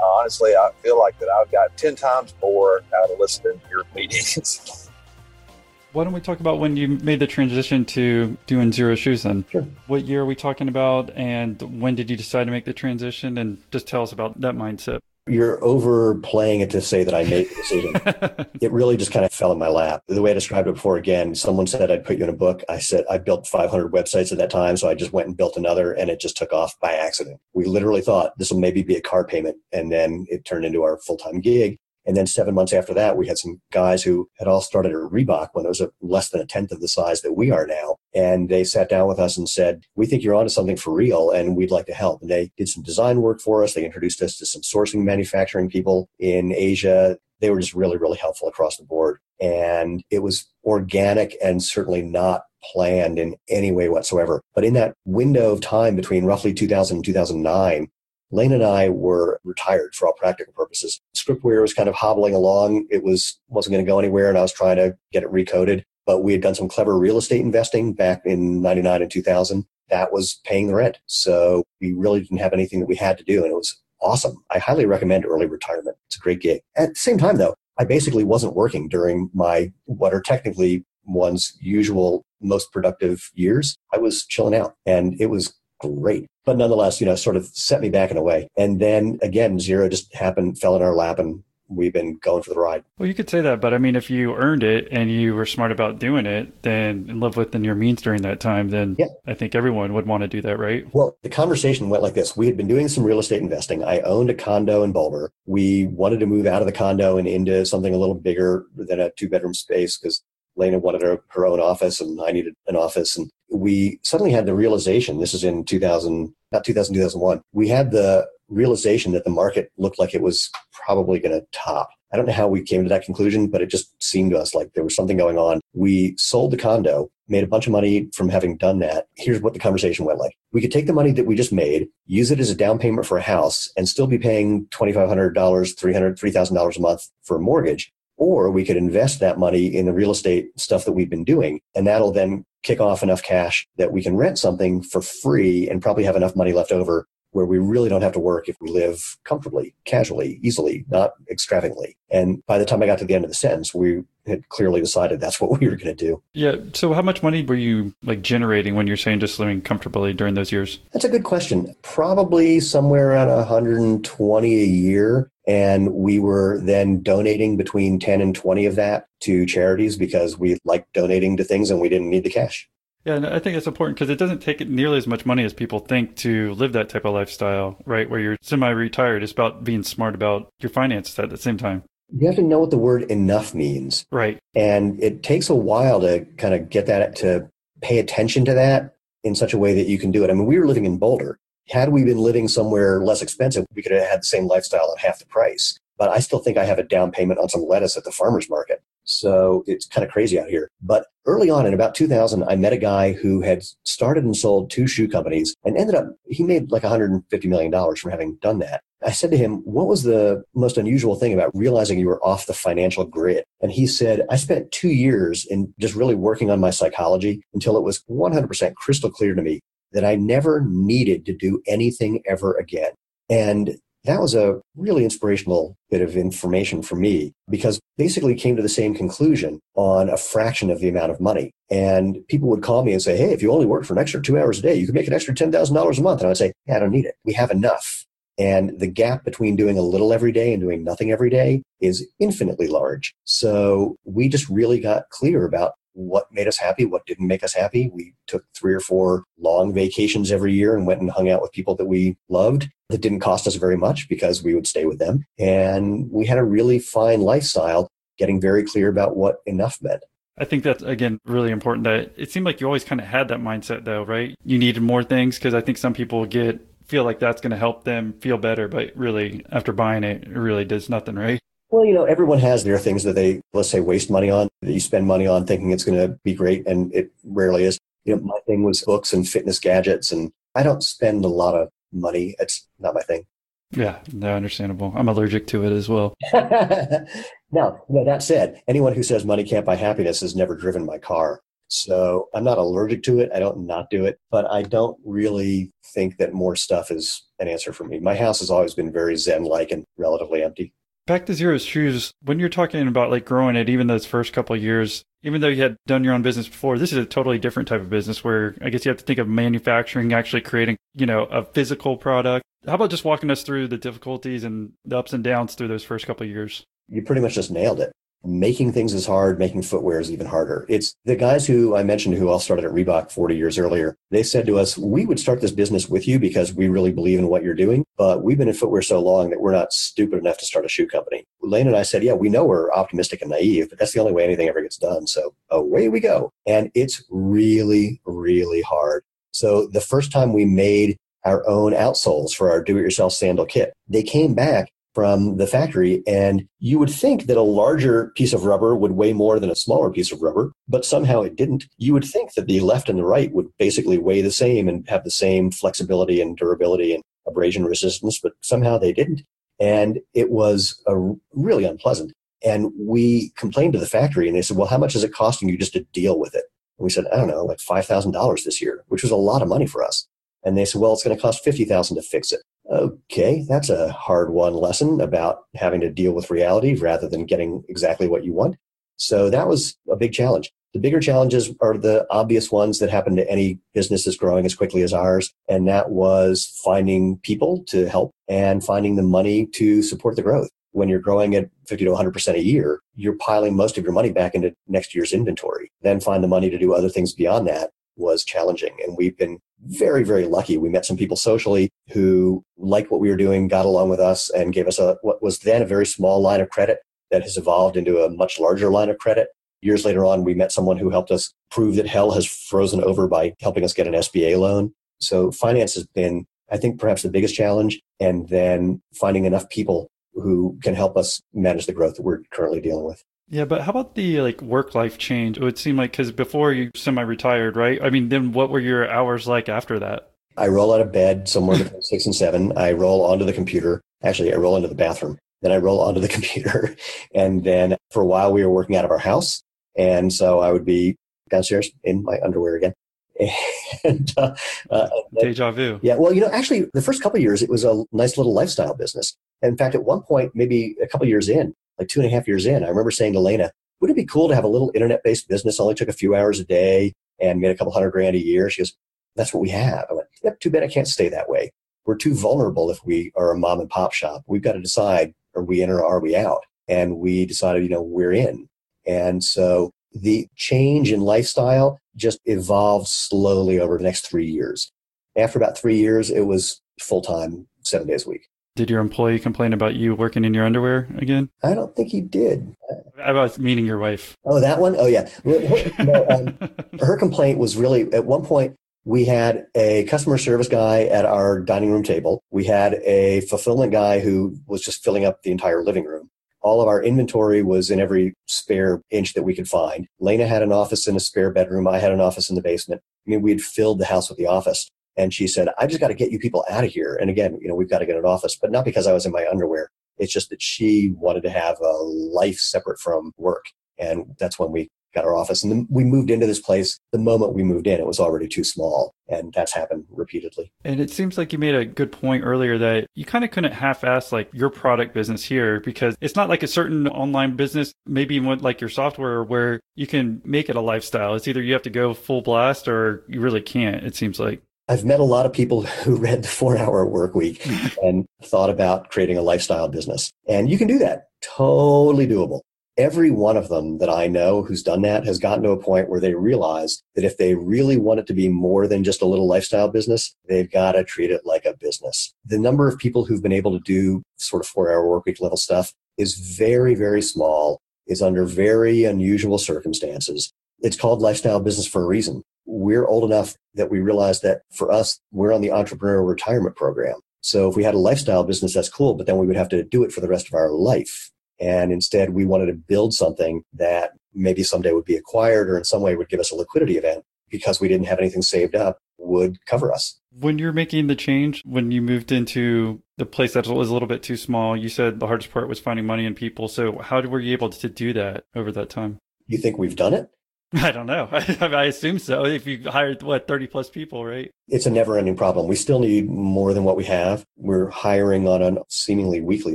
Uh, honestly, I feel like that I've got 10 times more out of listening to your meetings. (laughs) Why don't we talk about when you made the transition to doing Xero Shoes then? Sure. What year are we talking about and when did you decide to make the transition and just tell us about that mindset? You're overplaying it to say that I made the decision. (laughs) it really just kind of fell in my lap. The way I described it before, again, someone said I'd put you in a book. I said I built 500 websites at that time, so I just went and built another, and it just took off by accident. We literally thought this will maybe be a car payment, and then it turned into our full time gig. And then seven months after that, we had some guys who had all started at Reebok when it was a, less than a tenth of the size that we are now. And they sat down with us and said, We think you're onto something for real and we'd like to help. And they did some design work for us. They introduced us to some sourcing manufacturing people in Asia. They were just really, really helpful across the board. And it was organic and certainly not planned in any way whatsoever. But in that window of time between roughly 2000 and 2009, Lena and I were retired for all practical purposes. Scriptware was kind of hobbling along. It was wasn't going to go anywhere, and I was trying to get it recoded. But we had done some clever real estate investing back in '99 and 2000. That was paying the rent, so we really didn't have anything that we had to do, and it was awesome. I highly recommend early retirement. It's a great gig. At the same time, though, I basically wasn't working during my what are technically one's usual most productive years. I was chilling out, and it was great. But nonetheless, you know, sort of set me back in a way. And then again, Xero just happened, fell in our lap, and we've been going for the ride. Well, you could say that, but I mean, if you earned it and you were smart about doing it, then and lived within your means during that time, then Yeah. I think everyone would want to do that, right? Well, the conversation went like this. We had been doing some real estate investing. I owned a condo in Boulder. We wanted to move out of the condo and into something a little bigger than a two bedroom space because Lena wanted her, her own office and I needed an office. And we suddenly had the realization this is in 2000, not 2000, 2001. We had the realization that the market looked like it was probably going to top. I don't know how we came to that conclusion, but it just seemed to us like there was something going on. We sold the condo, made a bunch of money from having done that. Here's what the conversation went like. We could take the money that we just made, use it as a down payment for a house, and still be paying $2,500, $300, $3,000 a month for a mortgage. Or we could invest that money in the real estate stuff that we've been doing. And that'll then kick off enough cash that we can rent something for free and probably have enough money left over where we really don't have to work if we live comfortably, casually, easily, not extravagantly. And by the time I got to the end of the sentence, we had clearly decided that's what (laughs) we were going to do. Yeah. So how much money were you like generating when you're saying just living comfortably during those years? That's a good question. Probably somewhere around 120 a year. And we were then donating between 10 and 20 of that to charities because we liked donating to things and we didn't need the cash. Yeah, and I think it's important because it doesn't take nearly as much money as people think to live that type of lifestyle, right? Where you're semi-retired. It's about being smart about your finances at the same time. You have to know what the word enough means. Right. And it takes a while to kind of get that to pay attention to that in such a way that you can do it. I mean, we were living in Boulder. Had we been living somewhere less expensive, we could have had the same lifestyle at half the price. But I still think I have a down payment on some lettuce at the farmer's market. So it's kind of crazy out here. But early on in about 2000, I met a guy who had started and sold two shoe companies and ended up, he made like $150 million from having done that. I said to him, What was the most unusual thing about realizing you were off the financial grid? And he said, I spent two years in just really working on my psychology until it was 100% crystal clear to me that I never needed to do anything ever again. And that was a really inspirational bit of information for me because basically came to the same conclusion on a fraction of the amount of money. And people would call me and say, Hey, if you only work for an extra two hours a day, you could make an extra $10,000 a month. And I would say, yeah, I don't need it. We have enough. And the gap between doing a little every day and doing nothing every day is infinitely large. So we just really got clear about what made us happy, what didn't make us happy. We took three or four long vacations every year and went and hung out with people that we loved that didn't cost us very much because we would stay with them. And we had a really fine lifestyle, getting very clear about what enough meant. I think that's again really important that it seemed like you always kind of had that mindset though, right? You needed more things because I think some people get feel like that's going to help them feel better, but really after buying it, it really does nothing, right? Well, you know, everyone has their things that they, let's say, waste money on, that you spend money on thinking it's going to be great, and it rarely is. You know, my thing was books and fitness gadgets, and I don't spend a lot of money. It's not my thing. Yeah, no, understandable. I'm allergic to it as well. (laughs) now, you that said, anyone who says money can't buy happiness has never driven my car. So I'm not allergic to it. I don't not do it, but I don't really think that more stuff is an answer for me. My house has always been very zen like and relatively empty. Back to Xero's Shoes, when you're talking about like growing it, even those first couple years, even though you had done your own business before, this is a totally different type of business where I guess you have to think of manufacturing, actually creating, you know, a physical product. How about just walking us through the difficulties and the ups and downs through those first couple years? You pretty much just nailed it making things is hard, making footwear is even harder. It's the guys who I mentioned who all started at Reebok 40 years earlier. They said to us, we would start this business with you because we really believe in what you're doing, but we've been in footwear so long that we're not stupid enough to start a shoe company. Lena and I said, yeah, we know we're optimistic and naive, but that's the only way anything ever gets done. So away we go. And it's really, really hard. So the first time we made our own outsoles for our do-it-yourself sandal kit, they came back from the factory. And you would think that a larger piece of rubber would weigh more than a smaller piece of rubber, but somehow it didn't. You would think that the left and the right would basically weigh the same and have the same flexibility and durability and abrasion resistance, but somehow they didn't. And it was a really unpleasant. And we complained to the factory and they said, well, how much is it costing you just to deal with it? And we said, I don't know, like $5,000 this year, which was a lot of money for us. And they said, well, it's going to cost 50,000 to fix it. Okay, that's a hard won lesson about having to deal with reality rather than getting exactly what you want. So that was a big challenge. The bigger challenges are the obvious ones that happen to any business that's growing as quickly as ours. And that was finding people to help and finding the money to support the growth. When you're growing at 50 to 100% a year, you're piling most of your money back into next year's inventory. Then find the money to do other things beyond that was challenging. And we've been very, very lucky. We met some people socially who liked what we were doing, got along with us, and gave us a what was then a very small line of credit that has evolved into a much larger line of credit. Years later on, we met someone who helped us prove that hell has frozen over by helping us get an SBA loan. So finance has been, I think, perhaps the biggest challenge. And then finding enough people who can help us manage the growth that we're currently dealing with. Yeah, but how about the like work life change? It would seem like because before you semi retired, right? I mean, then what were your hours like after that? I roll out of bed somewhere between (laughs) six and seven. I roll onto the computer. Actually, I roll into the bathroom. Then I roll onto the (laughs) computer. And then for a while, we were working out of our house. And so I would be downstairs in my underwear again. (laughs) and, uh, uh, Deja vu. Yeah. Well, you know, actually, the first couple years, it was a nice little lifestyle business. in fact, at one point, maybe a couple years in, like two and a half years in, I remember saying to Lena, would it be cool to have a little internet based business? Only took a few hours a day and made a couple hundred grand a year. She goes, that's what we have. I went, yep, too bad I can't stay that way. We're too vulnerable if we are a mom and pop shop. We've got to decide are we in or are we out? And we decided, you know, we're in. And so the change in lifestyle just evolved slowly over the next three years. After about three years, it was full time, seven days a week. Did your employee complain about you working in your underwear again? I don't think he did. I was meeting your wife. Oh, that one? Oh, yeah. (laughs) no, um, her complaint was really at one point, we had a customer service guy at our dining room table. We had a fulfillment guy who was just filling up the entire living room. All of our inventory was in every spare inch that we could find. Lena had an office in a spare bedroom. I had an office in the basement. I mean, we had filled the house with the office. And she said, I just got to get you people out of here. And again, you know, we've got to get an office, but not because I was in my underwear. It's just that she wanted to have a life separate from work. And that's when we got our office. And then we moved into this place. The moment we moved in, it was already too small. And that's happened repeatedly. And it seems like you made a good point earlier that you kind of couldn't half ass like your product business here because it's not like a certain online business, maybe even like your software where you can make it a lifestyle. It's either you have to go full blast or you really can't, it seems like. I've met a lot of people who read the four hour work week mm-hmm. and thought about creating a lifestyle business. And you can do that. Totally doable. Every one of them that I know who's done that has gotten to a point where they realize that if they really want it to be more than just a little lifestyle business, they've got to treat it like a business. The number of people who've been able to do sort of four hour work week level stuff is very, very small, is under very unusual circumstances. It's called lifestyle business for a reason we're old enough that we realize that for us, we're on the entrepreneurial retirement program. So if we had a lifestyle business, that's cool, but then we would have to do it for the rest of our life. And instead, we wanted to build something that maybe someday would be acquired or in some way would give us a liquidity event because we didn't have anything saved up would cover us. When you're making the change, when you moved into the place that was a little bit too small. You said the hardest part was finding money and people. So how were you able to do that over that time? You think we've done it? (laughs) I don't know. I, (laughs) I, assume so. If you hired what thirty plus people, right? It's a never-ending problem. We still need more than what we have. We're hiring on a seemingly weekly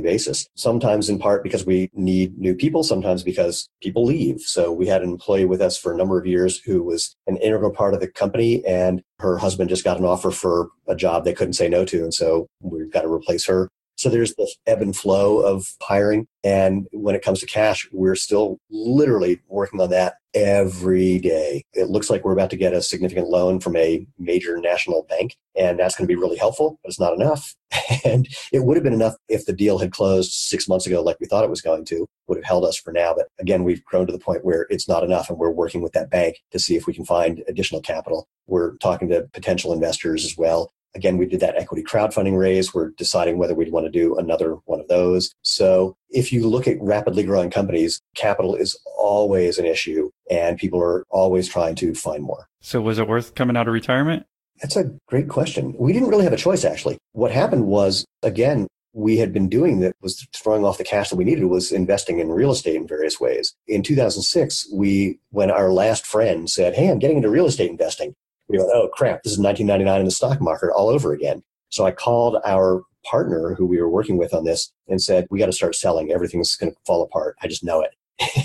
basis. Sometimes, in part because we need new people. Sometimes because people leave. So we had an employee with us for a number of years who was an integral part of the company, and her husband just got an offer for a job they couldn't say no to, and so we've got to replace her. So there's this ebb and flow of hiring. And when it comes to cash, we're still literally working on that every day. It looks like we're about to get a significant loan from a major national bank, and that's going to be really helpful, but it's not enough. (laughs) And it would have been enough if the deal had closed six months ago, like we thought it was going to, would have held us for now. But again, we've grown to the point where it's not enough, and we're working with that bank to see if we can find additional capital. We're talking to potential investors as well. Again, we did that equity crowdfunding raise. We're deciding whether we'd want to do another one of those. So if you look at rapidly growing companies, capital is always an issue and people are always trying to find more. So was it worth coming out of retirement? That's a great question. We didn't really have a choice, actually. What happened was, again, we had been doing that was throwing off the cash that we needed was investing in real estate in various ways. In 2006, we, when our last friend said, Hey, I'm getting into real estate investing we went, oh crap, this is 1999 in the stock market all over again. So I called our partner who we were working with on this and said, we got to start selling. Everything's going to fall apart. I just know it.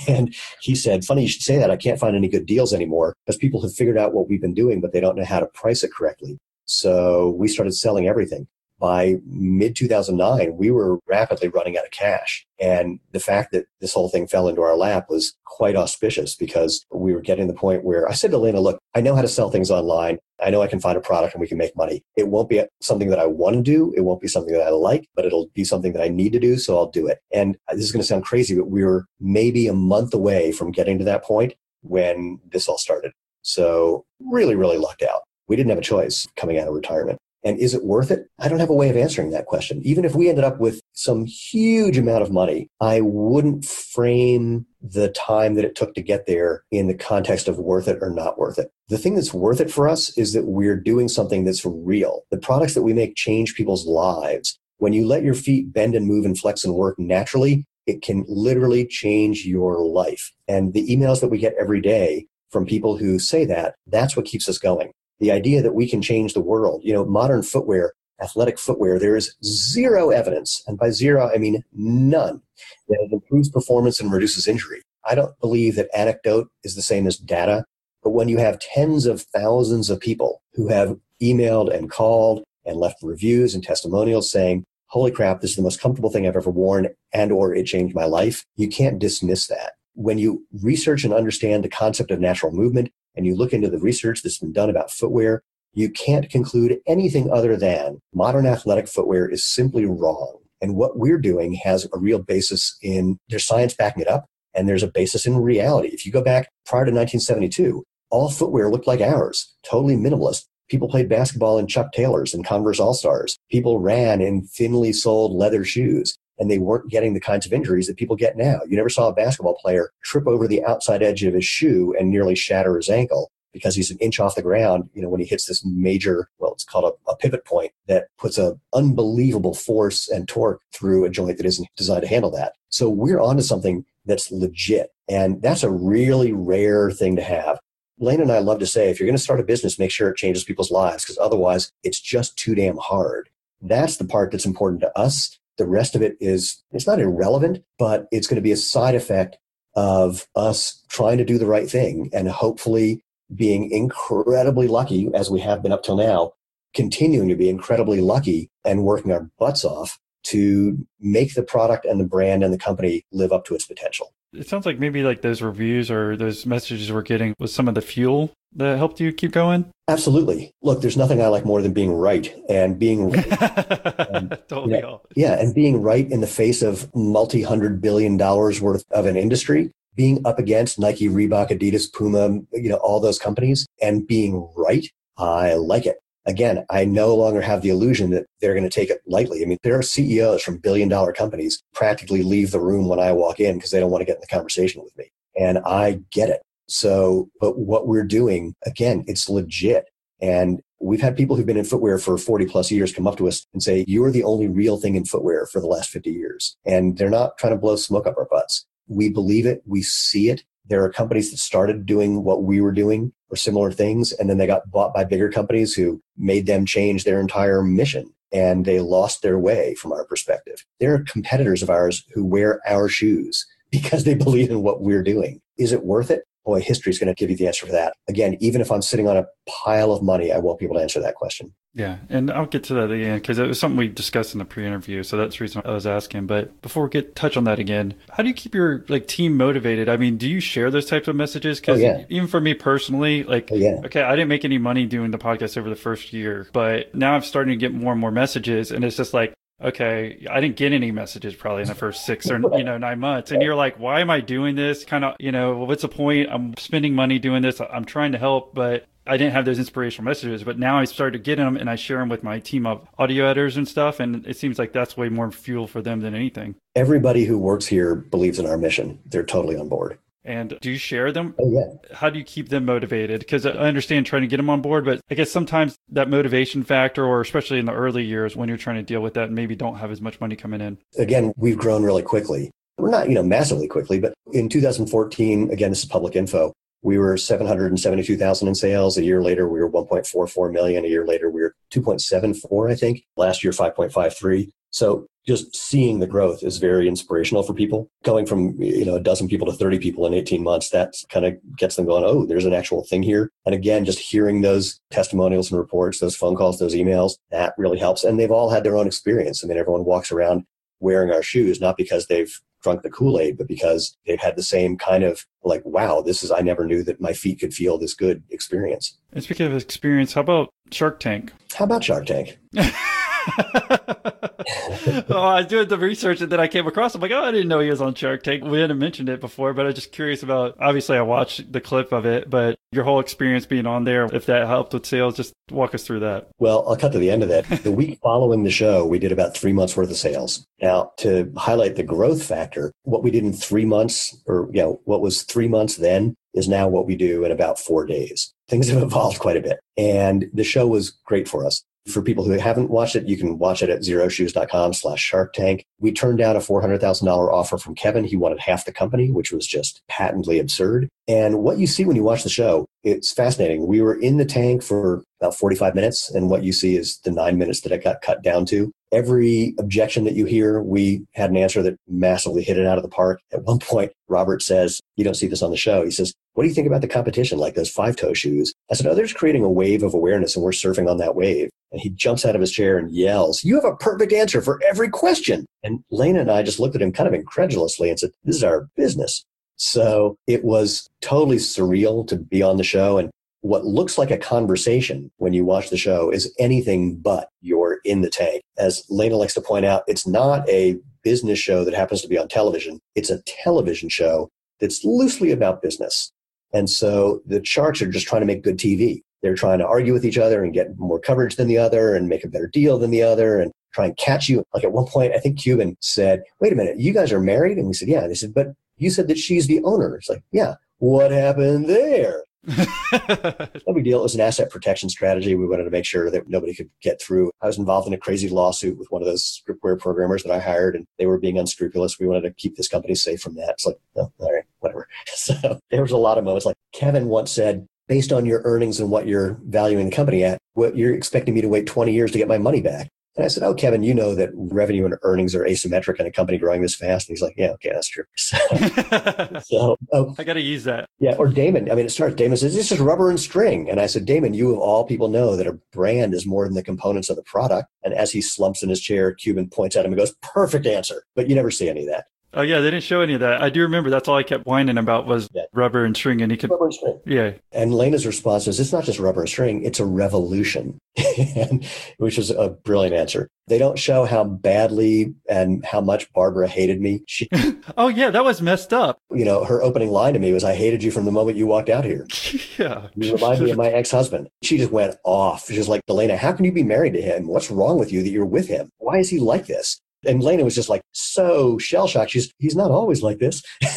(laughs) and he said, funny you should say that. I can't find any good deals anymore because people have figured out what we've been doing, but they don't know how to price it correctly. So we started selling everything by mid 2009, we were rapidly running out of cash. And the fact that this whole thing fell into our lap was quite auspicious because we were getting to the point where I said to Lena, look, I know how to sell things online. I know I can find a product and we can make money. It won't be something that I want to do. It won't be something that I like, but it'll be something that I need to do. So I'll do it. And this is going to sound crazy, but we were maybe a month away from getting to that point when this all started. So really, really lucked out. We didn't have a choice coming out of retirement. And is it worth it? I don't have a way of answering that question. Even if we ended up with some huge amount of money, I wouldn't frame the time that it took to get there in the context of worth it or not worth it. The thing that's worth it for us is that we're doing something that's real. The products that we make change people's lives. When you let your feet bend and move and flex and work naturally, it can literally change your life. And the emails that we get every day from people who say that, that's what keeps us going the idea that we can change the world. You know, modern footwear, athletic footwear, there is zero evidence, and by zero I mean none, that it improves performance and reduces injury. I don't believe that anecdote is the same as data, but when you have tens of thousands of people who have emailed and called and left reviews and testimonials saying, holy crap, this is the most comfortable thing I've ever worn and or it changed my life, you can't dismiss that. When you research and understand the concept of natural movement, and you look into the research that's been done about footwear, you can't conclude anything other than modern athletic footwear is simply wrong. And what we're doing has a real basis in there's science backing it up, and there's a basis in reality. If you go back prior to 1972, all footwear looked like ours, totally minimalist. People played basketball in Chuck Taylors and Converse All Stars. People ran in thinly soled leather shoes and they weren't getting the kinds of injuries that people get now. You never saw a basketball player trip over the outside edge of his shoe and nearly shatter his ankle because he's an inch off the ground, you know, when he hits this major, well, it's called a, a pivot point that puts an unbelievable force and torque through a joint that isn't designed to handle that. So we're onto something that's legit. And that's a really rare thing to have. Lena and I love to say, if you're going to start a business, make sure it changes people's lives because otherwise it's just too damn hard. That's the part that's important to us. The rest of it is, it's not irrelevant, but it's going to be a side effect of us trying to do the right thing and hopefully being incredibly lucky, as we have been up till now, continuing to be incredibly lucky and working our butts off to make the product and the brand and the company live up to its potential. It sounds like maybe like those reviews or those messages we're getting was some of the fuel that helped you keep going? Absolutely. Look, there's nothing I like more than being right and being and, totally you know, yeah, and being right in the face of multi-hundred billion dollars worth of an industry, being up against Nike, Reebok, Adidas, Puma, you know, all those companies and being right. I like it. Again, I no longer have the illusion that they're going to take it lightly. I mean, there are CEOs from billion dollar companies practically leave the room when I walk in because they don't want to get in the conversation with me. And I get it. So, but what we're doing, again, it's legit. And We've had people who've been in footwear for 40 plus years come up to us and say, You're the only real thing in footwear for the last 50 years. And they're not trying to blow smoke up our butts. We believe it, we see it. There are companies that started doing what we were doing or similar things, and then they got bought by bigger companies who made them change their entire mission and they lost their way from our perspective. There are competitors of ours who wear our shoes (laughs) because they believe in what we're doing. Is it worth it? Boy, history is going to give you the answer for that. Again, even if I'm sitting on a pile of money, I won't be able to answer that question. Yeah, and I'll get to that again because it was something we discussed in the pre-interview, so that's the reason I was asking. But before we get touch on that again, how do you keep your like team motivated? I mean, do you share those types of messages? Because oh, yeah. even for me personally, like, oh, yeah. okay, I didn't make any money doing the podcast over the first year, but now I'm starting to get more and more messages, and it's just like, okay, I didn't get any messages probably in the first six or you know nine months, and you're like, why am I doing this? Kind of, you know, what's the point? I'm spending money doing this. I'm trying to help, but I didn't have those inspirational messages, but now I started to get them and I share them with my team of audio editors and stuff. And it seems like that's way more fuel for them than anything. Everybody who works here believes in our mission. They're totally on board. And do you share them? Oh, yeah. How do you keep them motivated? Because I understand trying to get them on board, but I guess sometimes that motivation factor, or especially in the early years when you're trying to deal with that and maybe don't have as much money coming in. Again, we've grown really quickly. We're not, you know, massively quickly, but in 2014, again, this is public info. We were 772,000 in sales. A year later, we were 1.44 million. A year later, we were 2.74, I think. Last year, 5.53. So just seeing the growth is very inspirational for people. Going from, you know, a dozen people to 30 people in 18 months, that kind of gets them going, oh, there's an actual thing here. And again, just hearing those testimonials and reports, those phone calls, those emails, that really helps. And they've all had their own experience. I mean, everyone walks around wearing our shoes, not because they've drunk the Kool Aid, but because they've had the same kind of like, wow, this is, I never knew that my feet could feel this good experience. And speaking of experience, how about Shark Tank? How about Shark Tank? (laughs) (laughs) oh, I was doing the research and then I came across. I'm like, oh, I didn't know he was on Shark Tank. We hadn't mentioned it before, but I was just curious about. Obviously, I watched the clip of it, but your whole experience being on there, if that helped with sales, just walk us through that. Well, I'll cut to the end of that. (laughs) the week following the show, we did about three months worth of sales. Now, to highlight the growth factor, what we did in three months, or you know, what was three months then, is now what we do in about four days. Things have (laughs) evolved quite a bit, and the show was great for us. For people who haven't watched it, you can watch it at xeroshoes.com slash shark tank. We turned down a $400,000 offer from Kevin. He wanted half the company, which was just patently absurd. And what you see when you watch the show, it's fascinating. We were in the tank for about 45 minutes, and what you see is the nine minutes that it got cut down to. Every objection that you hear, we had an answer that massively hit it out of the park. At one point, Robert says, You don't see this on the show. He says, What do you think about the competition, like those five toe shoes? I said, Oh, they're just creating a wave of awareness, and we're surfing on that wave. And he jumps out of his chair and yells, You have a perfect answer for every question. And Lena and I just looked at him kind of incredulously and said, This is our business. So it was totally surreal to be on the show. And what looks like a conversation when you watch the show is anything but you're in the tank. As Lena likes to point out, it's not a business show that happens to be on television. It's a television show that's loosely about business. And so the sharks are just trying to make good TV. They're trying to argue with each other and get more coverage than the other and make a better deal than the other and try and catch you. Like at one point, I think Cuban said, wait a minute, you guys are married? And we said, yeah. And they said, but you said that she's the owner. It's like, yeah. What happened there? (laughs) no big deal. It was an asset protection strategy. We wanted to make sure that nobody could get through. I was involved in a crazy lawsuit with one of those scriptware programmers that I hired, and they were being unscrupulous. We wanted to keep this company safe from that. It's like, oh, all right, whatever. (laughs) So there was a lot of moments. Like Kevin once said, based on your earnings and what you're valuing the company at, what you're expecting me to wait 20 years to get my money back. And I said, Oh, Kevin, you know that revenue and earnings are asymmetric in a company growing this fast. And he's like, Yeah, okay, that's true. (laughs) So, (laughs) so oh, I got to use that. Yeah. Or Daymond. I mean, it starts, Daymond says, This is rubber and string. And I said, Daymond, you of all people know that a brand is more than the components of the product. And as he slumps in his chair, Cuban points at him and goes, Perfect answer. But you never see any of that. Oh yeah, they didn't show any of that. I do remember that's all I kept whining about was yeah. rubber and string, and he could rubber and string. Yeah. And Lena's response is, "It's not just rubber and string; it's a revolution," (laughs) which is a brilliant answer. They don't show how badly and how much Barbara hated me. She, (laughs) oh yeah, that was messed up. You know, her opening line to me was, "I hated you from the moment you walked out here." (laughs) yeah. You remind me of my ex-husband. She just went off. She's like, "Elena, how can you be married to him? What's wrong with you that you're with him? Why is he like this?" And Lena was just like so shell shocked. She's he's not always like this. (laughs)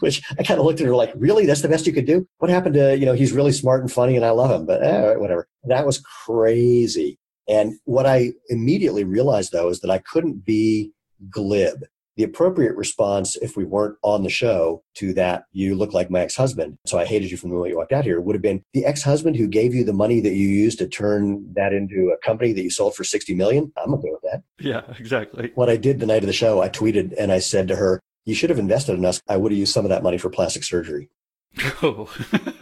which I kind of looked at her like, really? That's the best you could do? What happened to, you know, he's really smart and funny and I love him, but eh, whatever. That was crazy. And what I immediately realized though is that I couldn't be glib the appropriate response if we weren't on the show to that you look like my ex-husband. So i hated you from the moment you walked out here would have been the ex-husband who gave you the money that you used to turn that into a company that you sold for 60 million. I'm okay with that. Yeah exactly. What i did the night of the show i tweeted and i said to her you should have invested in us. I would have used some of that money for plastic surgery Oh,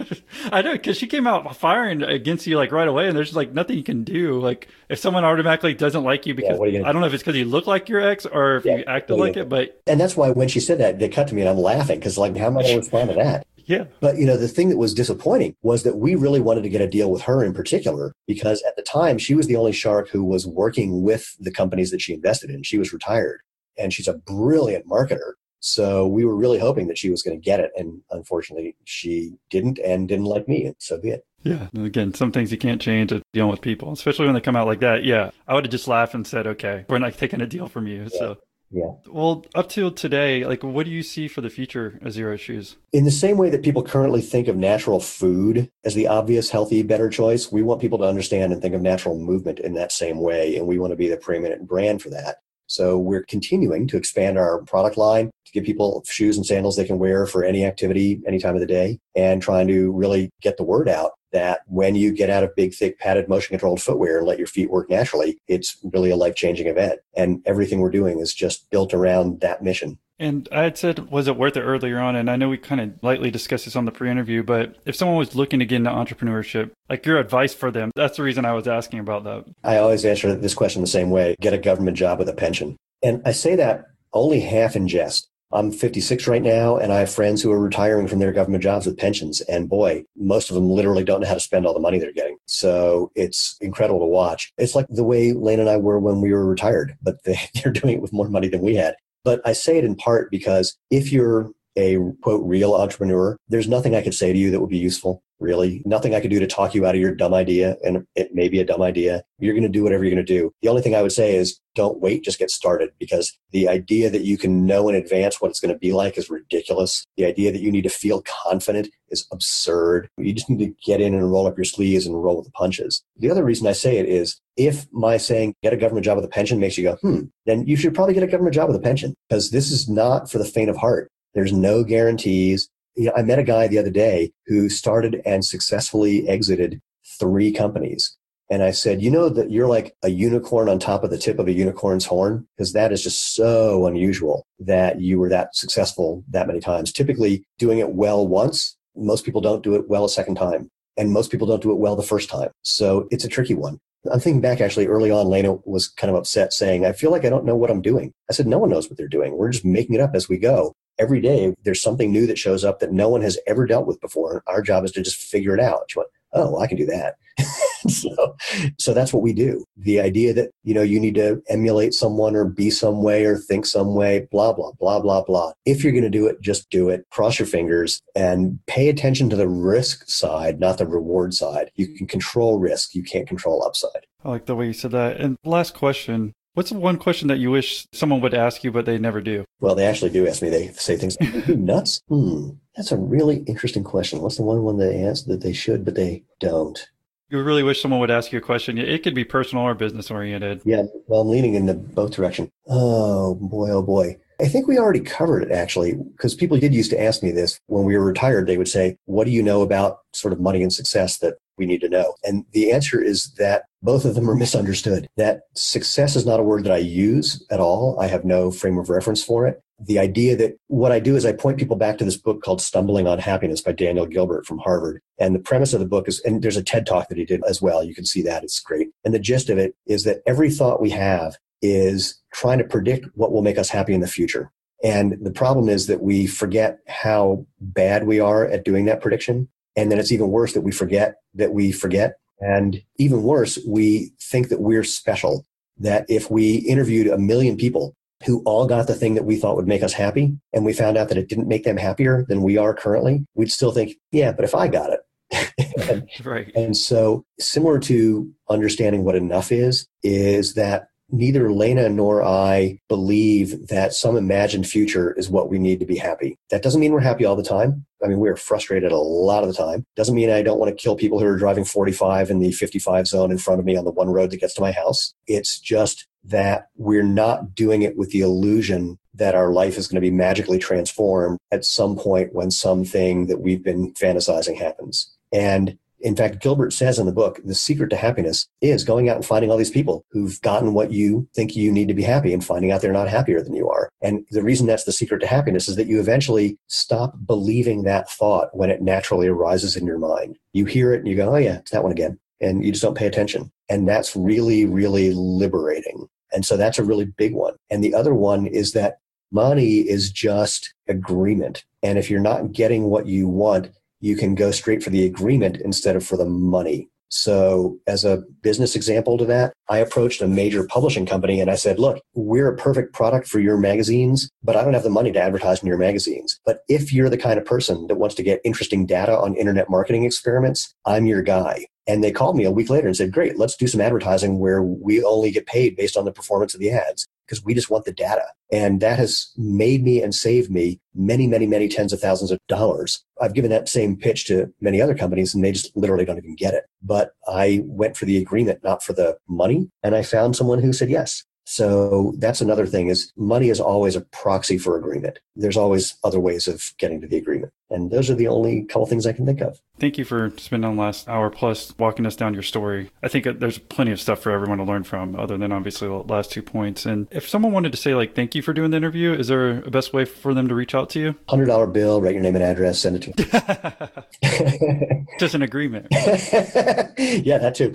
(laughs) I know because she came out firing against you like right away, and there's like nothing you can do. Like if someone automatically doesn't like you because yeah, you I don't know if it's because you look like your ex or if yeah, you acted like it, but and that's why when she said that, they cut to me and I'm laughing because like how am I going to respond to that? (laughs) Yeah. But you know, the thing that was disappointing was that we really wanted to get a deal with her in particular because at the time she was the only shark who was working with the companies that she invested in. She was retired and she's a brilliant marketer. So we were really hoping that she was going to get it. And unfortunately, she didn't and didn't like me. And so be it. Yeah. And again, some things you can't change at dealing with people, especially when they come out like that. Yeah. I would have just laughed and said, okay, we're not taking a deal from you. Yeah. So. Yeah. Well, up till today, like, what do you see for the future of Xero Shoes? In the same way that people currently think of natural food as the obvious, healthy, better choice, we want people to understand and think of natural movement in that same way. And we want to be the preeminent brand for that. So we're continuing to expand our product line give people shoes and sandals they can wear for any activity, any time of the day, and trying to really get the word out that when you get out of big, thick, padded, motion controlled footwear and let your feet work naturally, it's really a life changing event. And everything we're doing is just built around that mission. And I had said, was it worth it earlier on? And I know we kind of lightly discussed this on the pre interview, but if someone was looking to get into entrepreneurship, like your advice for them, that's the reason I was asking about that. I always answer this question the same way get a government job with a pension. And I say that only half in jest. I'm 56 right now, and I have friends who are retiring from their government jobs with pensions. And boy, most of them literally don't know how to spend all the money they're getting. So it's incredible to watch. It's like the way Lena and I were when we were retired, but they, (laughs) they're doing it with more money than we had. But I say it in part because if you're a quote real entrepreneur, there's nothing I could say to you that would be useful really. Nothing I could do to talk you out of your dumb idea. And it may be a dumb idea. You're going to do whatever you're going to do. The only thing I would say is don't wait, just get started because the idea that you can know in advance what it's going to be like is ridiculous. The idea that you need to feel confident is absurd. You just need to get in and roll up your sleeves and roll with the punches. The other reason I say it is if my saying get a government job with a pension makes you go, hmm, then you should probably get a government job with a pension because this is not for the faint of heart. There's no guarantees you know, I met a guy the other day who started and successfully exited three companies. And I said, you know that you're like a unicorn on top of the tip of a unicorn's horn? Because that is just so unusual that you were that successful that many times. Typically doing it well once, most people don't do it well a second time. And most people don't do it well the first time. So it's a tricky one. I'm thinking back actually early on, Lena was kind of upset saying, I feel like I don't know what I'm doing. I said, no one knows what they're doing. We're just making it up as we go every day there's something new that shows up that no one has ever dealt with before. Our job is to just figure it out. She went, oh, well, I can do that. (laughs) so, so that's what we do. The idea that, you know, you need to emulate someone or be some way or think some way, blah, blah, blah, blah, blah. If you're going to do it, just do it. Cross your fingers and pay attention to the risk side, not the reward side. You can control risk. You can't control upside. I like the way you said that. And last question What's the one question that you wish someone would ask you, but they never do? Well, they actually do ask me. They say things, nuts? Hmm, that's a really interesting question. What's the one one they ask that they should, but they don't? You really wish someone would ask you a question. It could be personal or business oriented. Yeah, well, I'm leaning in the both direction. Oh boy, oh boy. I think we already covered it actually, because people did used to ask me this when we were retired. They would say, What do you know about sort of money and success that we need to know? And the answer is that both of them are (laughs) misunderstood. That success is not a word that I use at all. I have no frame of reference for it. The idea that what I do is I point people back to this book called Stumbling on Happiness by Daniel Gilbert from Harvard. And the premise of the book is, and there's a TED talk that he did as well. You can see that. It's great. And the gist of it is that every thought we have is trying to predict what will make us happy in the future. And the problem is that we forget how bad we are at doing that prediction. And then it's even worse that we forget that we forget. And even worse, we think that we're special. That if we interviewed a million people who all got the thing that we thought would make us happy, and we found out that it didn't make them happier than we are currently, we'd still think, yeah, but if I got it, (laughs) and, right. And so, similar to understanding what enough is, is that neither Lena nor I believe that some imagined future is what we need to be happy. That doesn't mean we're happy all the time. I mean, we're frustrated a lot of the time. Doesn't mean I don't want to kill people who are driving 45 in the 55 zone in front of me on the one road that gets to my house. It's just that we're not doing it with the illusion that our life is going to be magically transformed at some point when something that we've been fantasizing happens. And in fact, Gilbert says in the book, the secret to happiness is going out and finding all these people who've gotten what you think you need to be happy and finding out they're not happier than you are. And the reason that's the secret to happiness is that you eventually stop believing that thought when it naturally arises in your mind. You hear it and you go, oh yeah, it's that one again. And you just don't pay attention. And that's really, really liberating. And so that's a really big one. And the other one is that money is just agreement. And if you're not getting what you want, you can go straight for the agreement instead of for the money. So, as a business example to that, I approached a major publishing company and I said, Look, we're a perfect product for your magazines, but I don't have the money to advertise in your magazines. But if you're the kind of person that wants to get interesting data on internet marketing experiments, I'm your guy. And they called me a week later and said, Great, let's do some advertising where we only get paid based on the performance of the ads because we just want the data. And that has made me and saved me many, many, many tens of thousands of dollars. I've given that same pitch to many other companies and they just literally don't even get it. But I went for the agreement, not for the money. And I found someone who said yes. So that's another thing is money is always a proxy for agreement. There's always other ways of getting to the agreement. And those are the only couple things I can think of. Thank you for spending the last hour plus walking us down your story. I think there's plenty of stuff for everyone to learn from, other than obviously the last two points. And if someone wanted to say, like, thank you for doing the interview, is there a best way for them to reach out to you? $100 bill, write your name and address, send it to me. (laughs) Just an agreement. (laughs) yeah, that too.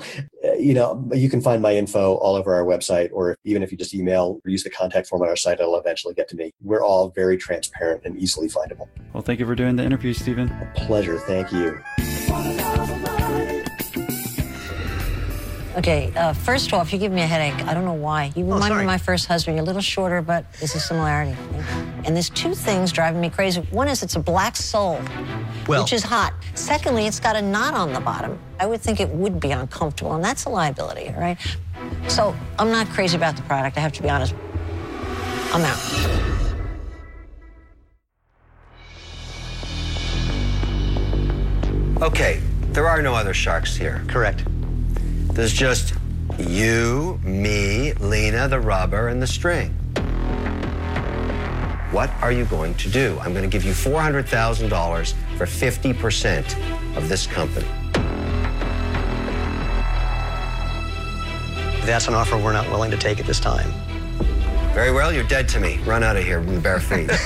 You know, you can find my info all over our website, or even if you just email or use the contact form on our site, it'll eventually get to me. We're all very transparent and easily findable. Well, thank you for doing the interview, Steven. A pleasure. Thank you. Okay, uh, first off, you give me a headache. I don't know why. You oh, remind oh, me of my first husband. You're a little shorter, but there's a similarity. And there's two things driving me crazy. One is it's a black sole, well, which is hot. Secondly, it's got a knot on the bottom. I would think it would be uncomfortable, and that's a liability, right? So I'm not crazy about the product, I have to be honest. I'm out. Okay, there are no other sharks here. Correct. There's just you, me, Lena, the rubber, and the string. What are you going to do? I'm going to give you $400,000 for 50% of this company. That's an offer we're not willing to take at this time. Very well, you're dead to me. Run out of here with bare feet. (laughs)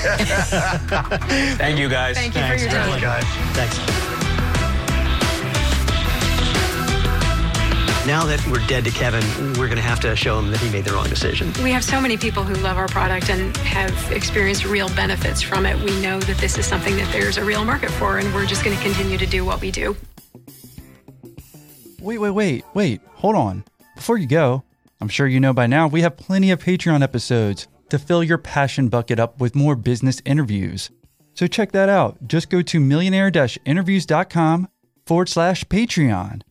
Thank you, guys. Thank you Thanks. for your time. guys. Thanks. Now that we're dead to Kevin, we're going to have to show him that he made the wrong decision. We have so many people who love our product and have experienced real benefits from it. We know that this is something that there's a real market for, and we're just going to continue to do what we do. Wait, wait, wait, wait. Hold on. Before you go, I'm sure you know by now we have plenty of Patreon episodes to fill your passion bucket up with more business interviews. So check that out. Just go to millionaire interviews.com forward slash Patreon